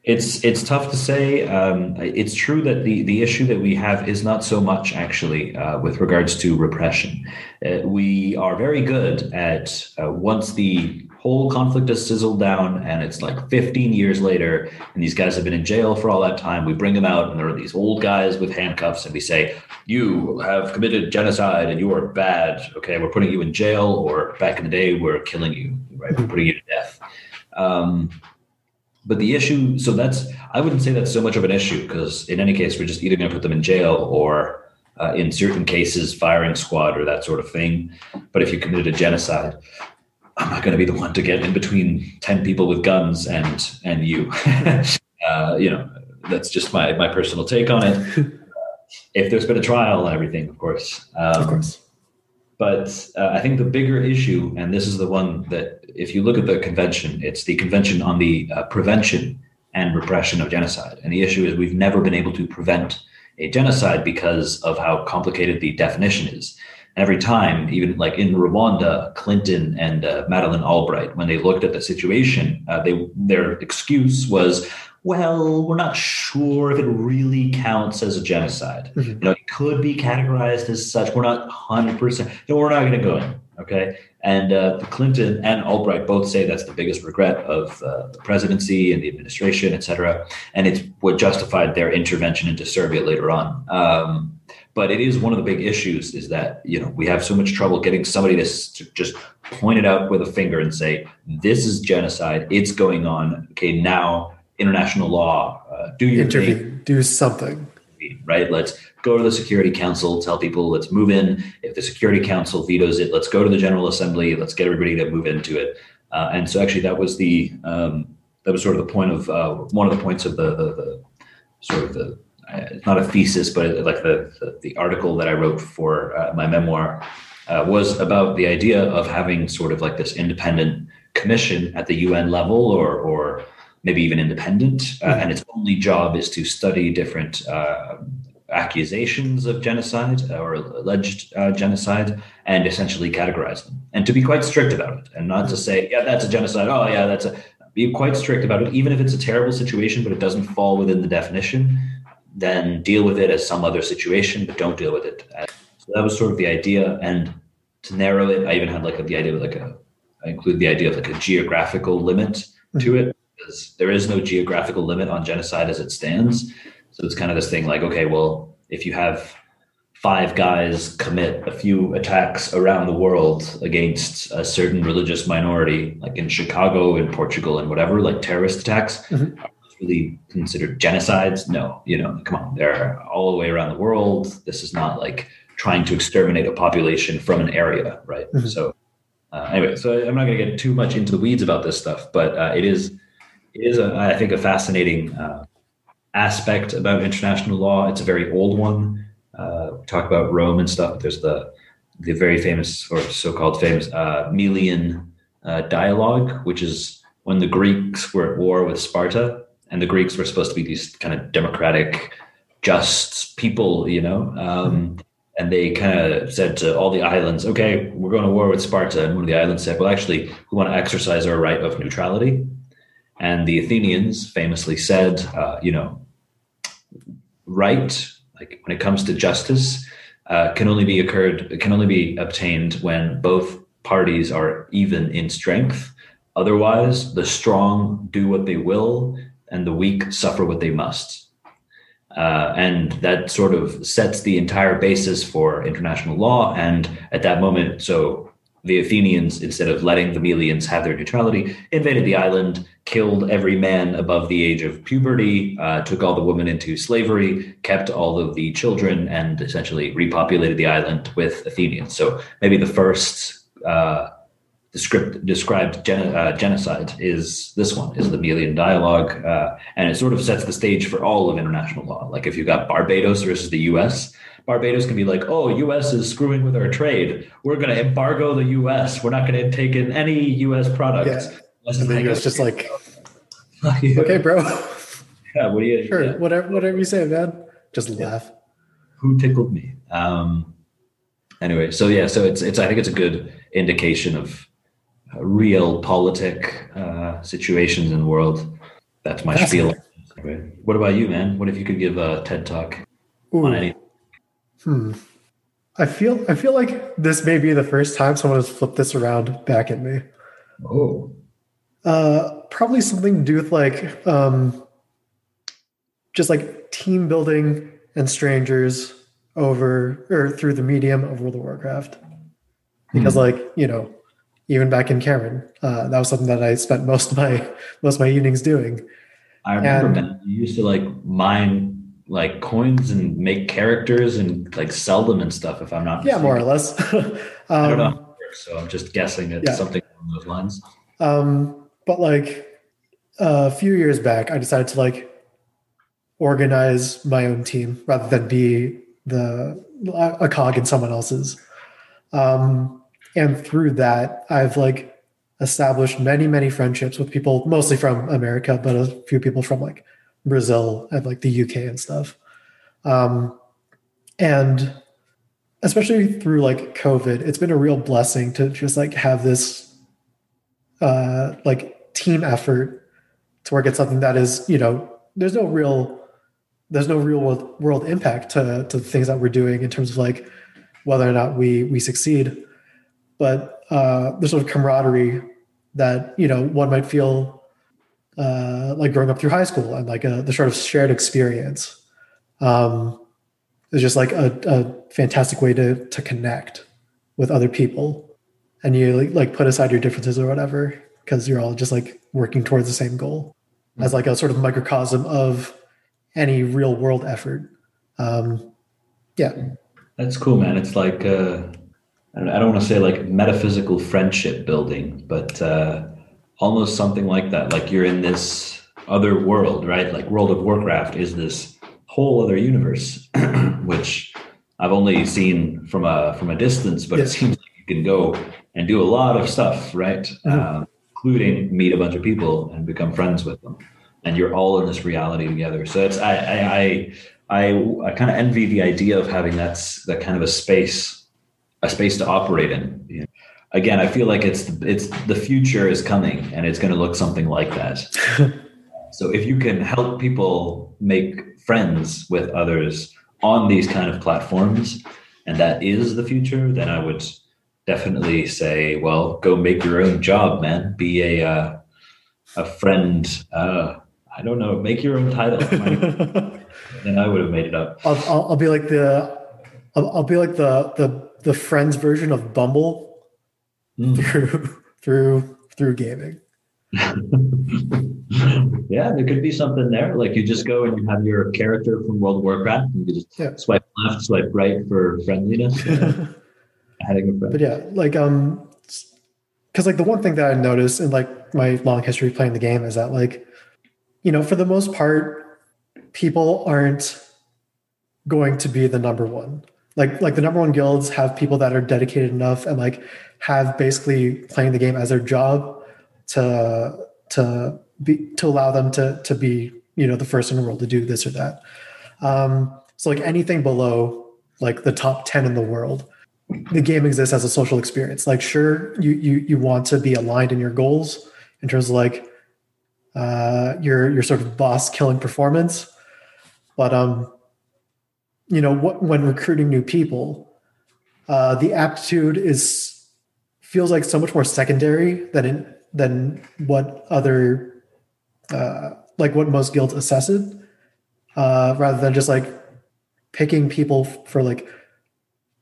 it's it's tough to say. Um, it's true that the the issue that we have is not so much actually uh, with regards to repression. Uh, we are very good at uh, once the whole conflict has sizzled down and it's like 15 years later and these guys have been in jail for all that time we bring them out and there are these old guys with handcuffs and we say you have committed genocide and you are bad okay we're putting you in jail or back in the day we're killing you right we're putting you to death um, but the issue, so that's, I wouldn't say that's so much of an issue because in any case, we're just either going to put them in jail or uh, in certain cases, firing squad or that sort of thing. But if you committed a genocide, I'm not going to be the one to get in between 10 people with guns and, and you. uh, you know, that's just my, my personal take on it. if there's been a trial and everything, of course. Um, of course. But uh, I think the bigger issue, and this is the one that, if you look at the convention, it's the convention on the uh, prevention and repression of genocide. And the issue is we've never been able to prevent a genocide because of how complicated the definition is. And every time, even like in Rwanda, Clinton and uh, Madeleine Albright, when they looked at the situation, uh, they their excuse was, "Well, we're not sure if it really counts as a genocide. Mm-hmm. You know, it could be categorized as such. We're not hundred percent. No, we're not going to go in. Okay, and uh, Clinton and Albright both say that's the biggest regret of uh, the presidency and the administration, et cetera. And it's what justified their intervention into Serbia later on. Um, but it is one of the big issues is that you know we have so much trouble getting somebody to, to just point it out with a finger and say this is genocide. It's going on. Okay, now international law, uh, do your intervene, thing. do something. Right. Let's go to the Security Council, tell people let's move in. If the Security Council vetoes it, let's go to the General Assembly. Let's get everybody to move into it. Uh, and so, actually, that was the um, that was sort of the point of uh, one of the points of the, the, the sort of the it's not a thesis, but like the the, the article that I wrote for uh, my memoir uh, was about the idea of having sort of like this independent commission at the UN level, or or maybe even independent, uh, mm-hmm. and its only job is to study different uh, accusations of genocide or alleged uh, genocide and essentially categorize them. And to be quite strict about it and not to say yeah that's a genocide. Oh yeah that's a be quite strict about it. Even if it's a terrible situation but it doesn't fall within the definition then deal with it as some other situation but don't deal with it as, so that was sort of the idea. And to narrow it i even had like a, the idea of like a i include the idea of like a geographical limit to it because there is no geographical limit on genocide as it stands so it's kind of this thing like, okay, well, if you have five guys commit a few attacks around the world against a certain religious minority, like in Chicago, in Portugal, and whatever, like terrorist attacks, mm-hmm. are really considered genocides? No, you know, come on, they're all the way around the world. This is not like trying to exterminate a population from an area, right? Mm-hmm. So, uh, anyway, so I'm not going to get too much into the weeds about this stuff, but uh, it is, is, a, I think, a fascinating uh, aspect about international law. It's a very old one. Uh, we talk about Rome and stuff. There's the the very famous or so-called famous uh, Melian uh, dialogue, which is when the Greeks were at war with Sparta, and the Greeks were supposed to be these kind of democratic, just people, you know. Um, and they kind of said to all the islands, "Okay, we're going to war with Sparta." And one of the islands said, "Well, actually, we want to exercise our right of neutrality." And the Athenians famously said, uh, you know, right, like when it comes to justice, uh, can only be occurred, can only be obtained when both parties are even in strength. Otherwise, the strong do what they will, and the weak suffer what they must. Uh, and that sort of sets the entire basis for international law. And at that moment, so the Athenians, instead of letting the Melians have their neutrality, invaded the island, killed every man above the age of puberty, uh, took all the women into slavery, kept all of the children, and essentially repopulated the island with Athenians. So maybe the first uh, descript, described gen- uh, genocide is this one, is the Melian dialogue, uh, and it sort of sets the stage for all of international law. Like if you've got Barbados versus the U.S., Barbados can be like, oh, US is screwing with our trade. We're going to embargo the US. We're not going to take in any US products. Yeah. And the US just like, okay, bro. Yeah, what do you? Sure, yeah. whatever, whatever you say, man. Just laugh. Who tickled me? Um, anyway, so yeah, so it's it's. I think it's a good indication of realpolitik uh, situations in the world. That's my spiel. What about you, man? What if you could give a TED talk Ooh. on anything? Hmm. I feel I feel like this may be the first time someone has flipped this around back at me. Oh. Uh, probably something to do with like um, just like team building and strangers over or through the medium of World of Warcraft. Because hmm. like, you know, even back in Cairn, uh, that was something that I spent most of my most of my evenings doing. I remember and, you used to like mine like coins and make characters and like sell them and stuff. If I'm not, yeah, more or less. um, I don't know, works, so I'm just guessing it's yeah. something along those lines. Um, but like a few years back, I decided to like organize my own team rather than be the a cog in someone else's. Um, and through that, I've like established many, many friendships with people, mostly from America, but a few people from like Brazil and like the UK and stuff. Um, and especially through like COVID, it's been a real blessing to just like have this uh, like team effort to work at something that is, you know, there's no real there's no real world, world impact to to the things that we're doing in terms of like whether or not we we succeed. But uh, there's sort of camaraderie that you know one might feel uh, like growing up through high school and like a, the sort of shared experience. Um, is just like a, a fantastic way to to connect with other people, and you like, like put aside your differences or whatever because you're all just like working towards the same goal mm-hmm. as like a sort of microcosm of any real world effort. Um, yeah, that's cool, man. It's like uh, I don't, don't want to say like metaphysical friendship building, but uh, almost something like that. Like you're in this other world, right? Like World of Warcraft is this whole other universe, which I've only seen from a from a distance, but yeah. it seems like you can go and do a lot of stuff, right? Mm-hmm. Uh, including meet a bunch of people and become friends with them, and you're all in this reality together. So it's I I I I, I kind of envy the idea of having that's that kind of a space, a space to operate in. You know? Again, I feel like it's it's the future is coming, and it's going to look something like that. so if you can help people make friends with others on these kind of platforms, and that is the future, then I would definitely say, well, go make your own job, man. Be a uh, a friend. Uh, I don't know. Make your own title. then I would have made it up. I'll, I'll, I'll be like the I'll, I'll, be like the the the friends version of Bumble mm. through through through gaming. yeah, there could be something there. Like you just go and you have your character from World of Warcraft, and you just yeah. swipe left, swipe right for friendliness. Adding a friend. But yeah, like um, because like the one thing that I noticed in like my long history playing the game is that like, you know, for the most part, people aren't going to be the number one. Like like the number one guilds have people that are dedicated enough and like have basically playing the game as their job to to be to allow them to to be you know the first in the world to do this or that. Um, so like anything below like the top ten in the world, the game exists as a social experience. Like sure you you you want to be aligned in your goals in terms of like uh, your your sort of boss killing performance, but um you know what when recruiting new people, uh, the aptitude is feels like so much more secondary than in than what other uh, like what most guilds assess it, uh, rather than just like picking people for like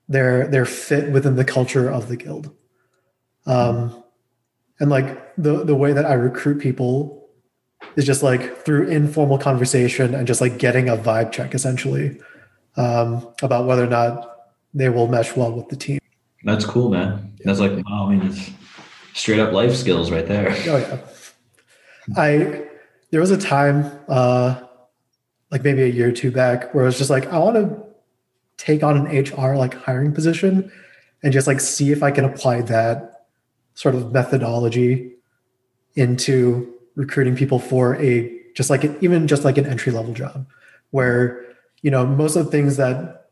their their fit within the culture of the guild. Um, and like the the way that I recruit people is just like through informal conversation and just like getting a vibe check essentially um, about whether or not they will mesh well with the team. That's cool, man. That's like, wow, I mean, it's straight up life skills right there. Oh yeah. I there was a time uh like maybe a year or two back where I was just like, I want to take on an HR like hiring position and just like see if I can apply that sort of methodology into recruiting people for a just like an, even just like an entry level job where you know most of the things that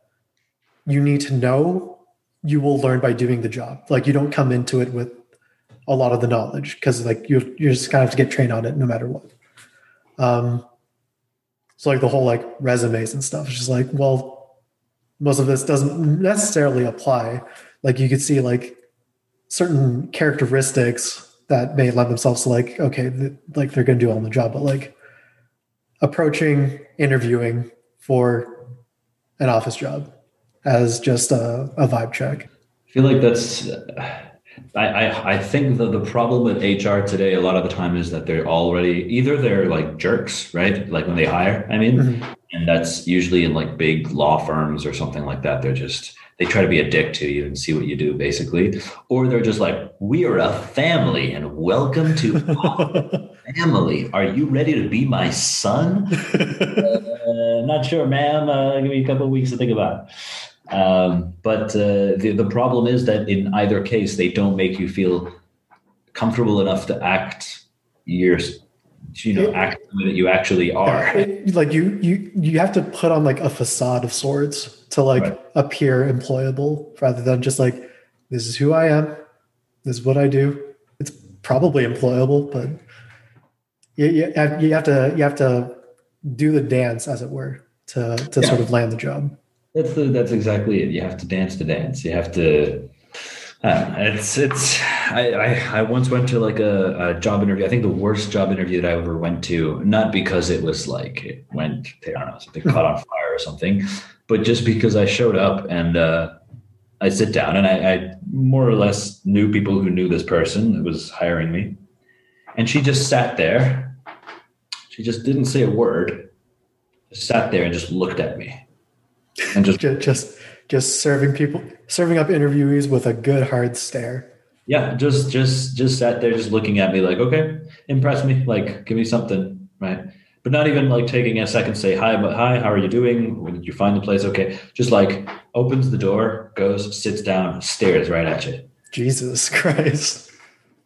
you need to know you will learn by doing the job like you don't come into it with a lot of the knowledge because like you you just kind of have to get trained on it no matter what. Um, so like the whole like resumes and stuff is just like well, most of this doesn't necessarily apply. Like you could see like certain characteristics that may lend themselves to like okay, th- like they're going to do on the job, but like approaching interviewing for an office job as just a, a vibe check. I feel like that's I, I, I think that the problem with HR today a lot of the time is that they're already either they're like jerks, right? Like when they hire, I mean, mm-hmm. and that's usually in like big law firms or something like that. They're just they try to be a dick to you and see what you do, basically. Or they're just like, we are a family and welcome to family. Are you ready to be my son? uh, not sure, ma'am. Uh, give me a couple of weeks to think about it. Um, but uh, the, the problem is that in either case, they don't make you feel comfortable enough to act your you know act the way that you actually are. It- like you you you have to put on like a facade of sorts to like Right. appear employable rather than just like this is who I am, this is what I do. It's probably employable, but you, you, have, you have to you have to do the dance as it were to to Yeah. sort of land the job. That's the, that's exactly it. You have to dance to dance. You have to. Uh, it's it's. I, I I once went to like a, a job interview. I think the worst job interview that I ever went to, not because it was like it went I don't know something caught on fire or something, but just because I showed up and uh, I sit down and I, I more or less knew people who knew this person that was hiring me, and she just sat there. She just didn't say a word. Just sat there and just looked at me and just Just just, just serving people serving up interviewees with a good hard stare. yeah just just just sat there just looking at me like okay impress me like give me something right but not even like taking a second to say hi but hi how are you doing Where did you find the place okay just like opens the door goes sits down stares right at you Jesus Christ.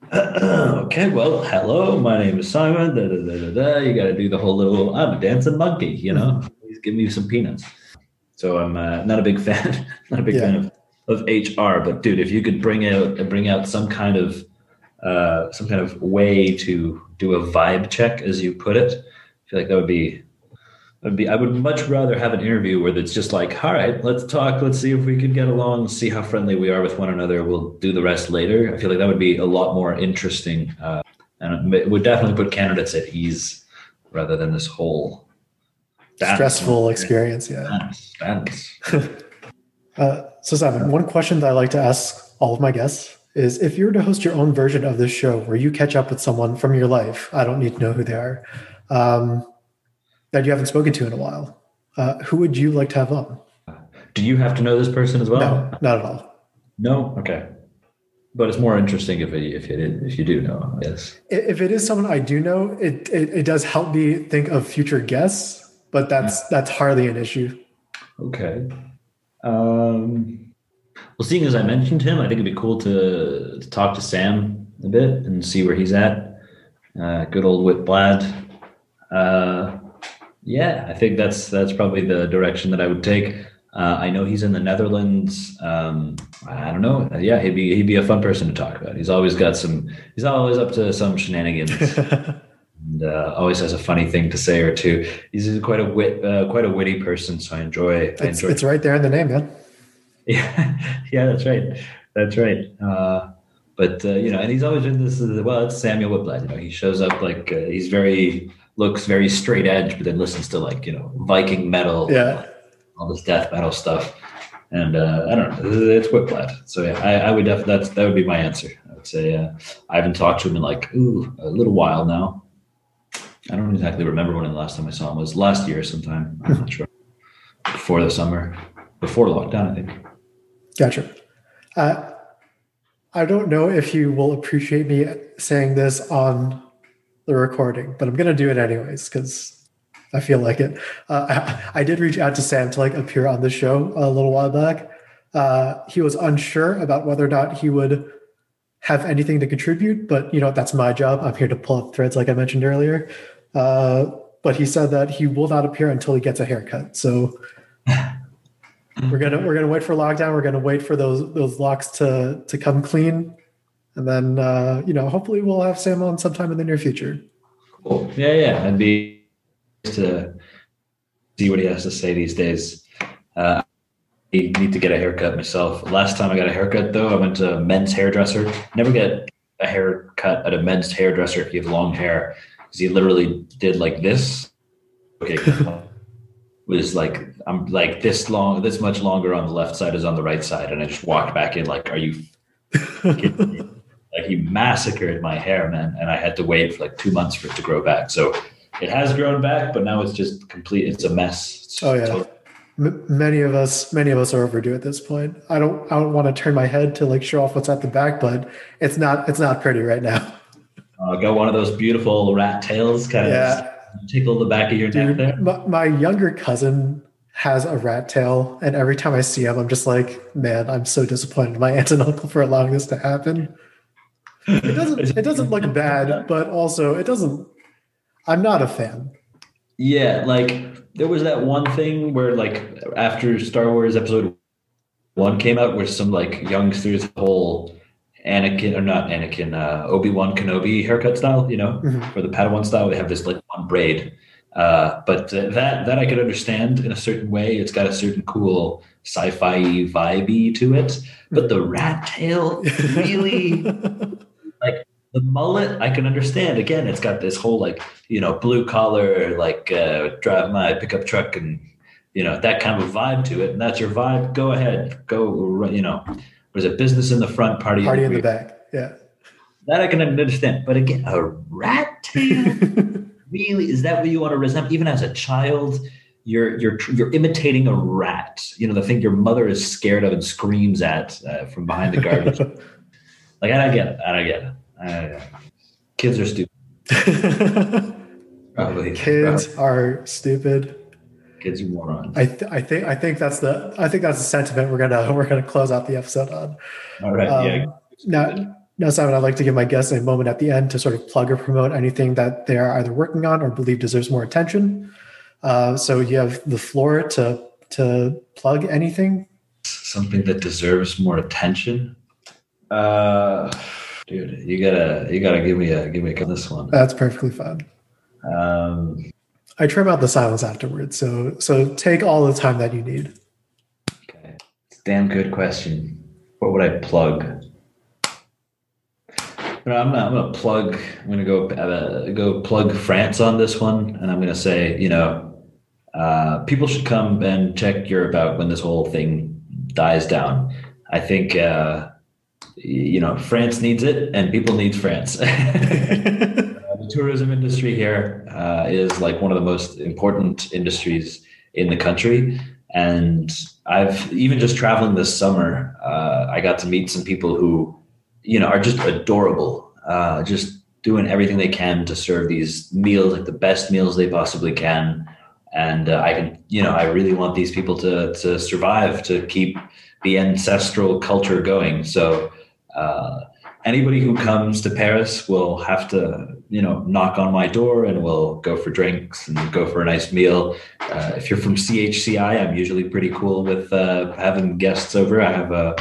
okay well hello my name is simon da, da, da, da, da. you got to do the whole little i'm a dancing monkey you know please give me some peanuts so i'm uh, not a big fan not a big Yeah. fan of of HR, but dude, if you could bring out bring out some kind of uh, some kind of way to do a vibe check, as you put it, I feel like that would be would be. I would much rather have an interview where it's just like, all right, let's talk, let's see if we can get along, see how friendly we are with one another. We'll do the rest later. I feel like that would be a lot more interesting, uh, and it would definitely put candidates at ease rather than this whole dance. Stressful experience, yeah. Dance, dance. Uh, so, Simon, one question that I like to ask all of my guests is if you were to host your own version of this show where you catch up with someone from your life, I don't need to know who they are, um, that you haven't spoken to in a while, uh, who would you like to have on? Do you have to know this person as well? No, not at all. No. Okay. But it's more interesting if it, if you if you do know. Yes. If it is someone I do know, it, it, it does help me think of future guests, but that's that's hardly an issue. Okay. Um, well, seeing as I mentioned him, I think it'd be cool to, to talk to Sam a bit and see where he's at. Uh, good old Whit Blad. Uh, yeah, I think that's that's probably the direction that I would take. Uh, I know he's in the Netherlands. Um, I don't know. Yeah, he'd be he'd be a fun person to talk about. He's always got some. He's always up to some shenanigans. and uh, always has a funny thing to say or two. He's quite a wit, uh, quite a witty person. So I enjoy. I It's, enjoy. it's right there in the name, man. Yeah, yeah, that's right. That's right. Uh, but uh, you know, and he's always been this. Well, it's Samuel Whitblad. You know, he shows up like uh, he's very looks very straight edge, but then listens to like you know Viking metal, Yeah. all this death metal stuff. And uh, I don't know, it's Whitblad. So yeah, I, I would def- that's that would be my answer. I would say uh, I haven't talked to him in like ooh a little while now. I don't exactly remember when the last time I saw him was last year sometime. I'm not sure. Before the summer, before lockdown, I think. Gotcha. Uh, I don't know if you will appreciate me saying this on the recording, but I'm going to do it anyways because I feel like it. Uh, I, I did reach out to Sam to like appear on the show a little while back. Uh, he was unsure about whether or not he would have anything to contribute, but you know that's my job. I'm here to pull up threads, like I mentioned earlier. Uh, but he said that he will not appear until he gets a haircut. So we're gonna we're gonna wait for lockdown. We're gonna wait for those those locks to to come clean, and then uh, you know hopefully we'll have Sam on sometime in the near future. Cool. Yeah, yeah. I'd be to see what he has to say these days. Uh, I need to get a haircut myself. Last time I got a haircut, though, I went to a men's hairdresser. Never get a haircut at a men's hairdresser if you have long hair, because he literally did like this. Okay, was like I'm like this long, this much longer on the left side is on the right side, and I just walked back in like, "Are you kidding me?" Like he massacred my hair, man, and I had to wait for like two months for it to grow back. So it has grown back, but now it's just complete. It's a mess. It's Oh, yeah. total- M- many of us many of us are overdue at this point. I don't I don't want to turn my head to like show off what's at the back, but it's not it's not pretty right now. uh, got one of those beautiful rat tails, kind of Yeah. tickle the back of your neck there. my, my younger cousin has a rat tail, and every time I see him, I'm just like, man, I'm so disappointed my aunt and uncle for allowing this to happen. It doesn't it doesn't look bad, but also it doesn't. I'm not a fan. Yeah, like there was that one thing where like after Star Wars Episode One came out, where some like youngsters whole Anakin or not Anakin, uh, Obi Wan Kenobi haircut style, you know, Mhm. for the Padawan style, they have this like one braid. Uh, but uh, that that I could understand in a certain way. It's got a certain cool sci-fi vibey to it. But the rat tail really the mullet I can understand. Again, it's got this whole like you know blue collar like uh, drive my pickup truck and you know that kind of vibe to it. And that's your vibe. Go ahead, go. You know, was it business in the front, party, Party in in the the back. Yeah. That I can understand. But again, a rat tail. really, is that what you want to resemble? Even as a child. You're you're you're imitating a rat. You know the thing your mother is scared of and screams at uh, from behind the garbage. like I don't get it. I don't get it. I don't get it. Kids are stupid. Probably Kids are stupid. Kids are morons. I, th- I think I think that's the I think that's the sentiment we're gonna we're gonna close out the episode on. All right. Um, yeah. Now, now, Simon, I'd like to give my guests a moment at the end to sort of plug or promote anything that they are either working on or believe deserves more attention. Uh, so you have the floor to to plug anything. Something that deserves more attention. Uh, dude, you gotta you gotta give me a give me a this one. That's perfectly fine. Um, I trim out the silence afterwards, so so take all the time that you need. okay. It's a damn good question. What would I plug? No, I'm, not, I'm gonna plug. I'm gonna go uh, go plug France on this one, and I'm gonna say, you know, uh, people should come and check Europe out when this whole thing dies down. I think, uh, you know, France needs it, and people need France. The tourism industry here uh, is like one of the most important industries in the country. And I've even just traveling this summer, uh, I got to meet some people who, you know, are just adorable, uh, just doing everything they can to serve these meals, like the best meals they possibly can. And uh, I can, you know, I really want these people to to survive, to keep the ancestral culture going. So. Uh, anybody who comes to Paris will have to, you know, knock on my door and we'll go for drinks and go for a nice meal. Uh, if you're from CHCI, I'm usually pretty cool with uh, having guests over. I have a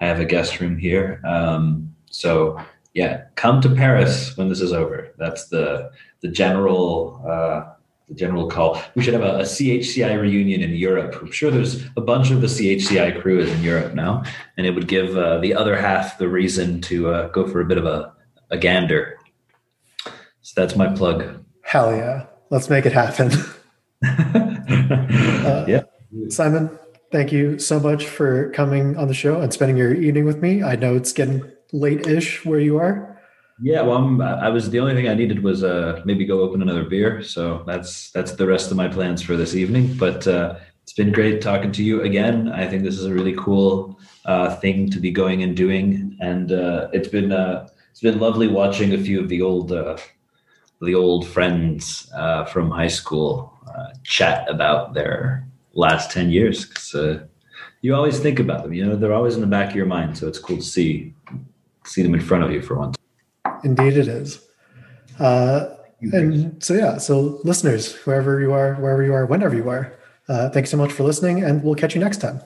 I have a guest room here. Um, so yeah, come to Paris when this is over. That's the the general uh, the general call. We should have a, a CHCI reunion in Europe. I'm sure there's a bunch of the CHCI crew is in Europe now and it would give uh, the other half the reason to uh, go for a bit of a, a gander. So that's my plug. Hell yeah, let's make it happen. yeah. Simon, thank you so much for coming on the show and spending your evening with me. I know it's getting late-ish where you are. Yeah, well, I'm, I was the only thing I needed was uh, maybe go open another beer. So that's that's the rest of my plans for this evening. But uh, it's been great talking to you again. I think this is a really cool uh, thing to be going and doing, and uh, it's been uh, it's been lovely watching a few of the old uh, the old friends from high school chat about their last ten years. 'Cause, you always think about them, you know, they're always in the back of your mind. So it's cool to see see them in front of you for once. Indeed, it is. Uh, and so, yeah, so listeners, wherever you are, wherever you are, whenever you are, uh, thanks so much for listening, and we'll catch you next time.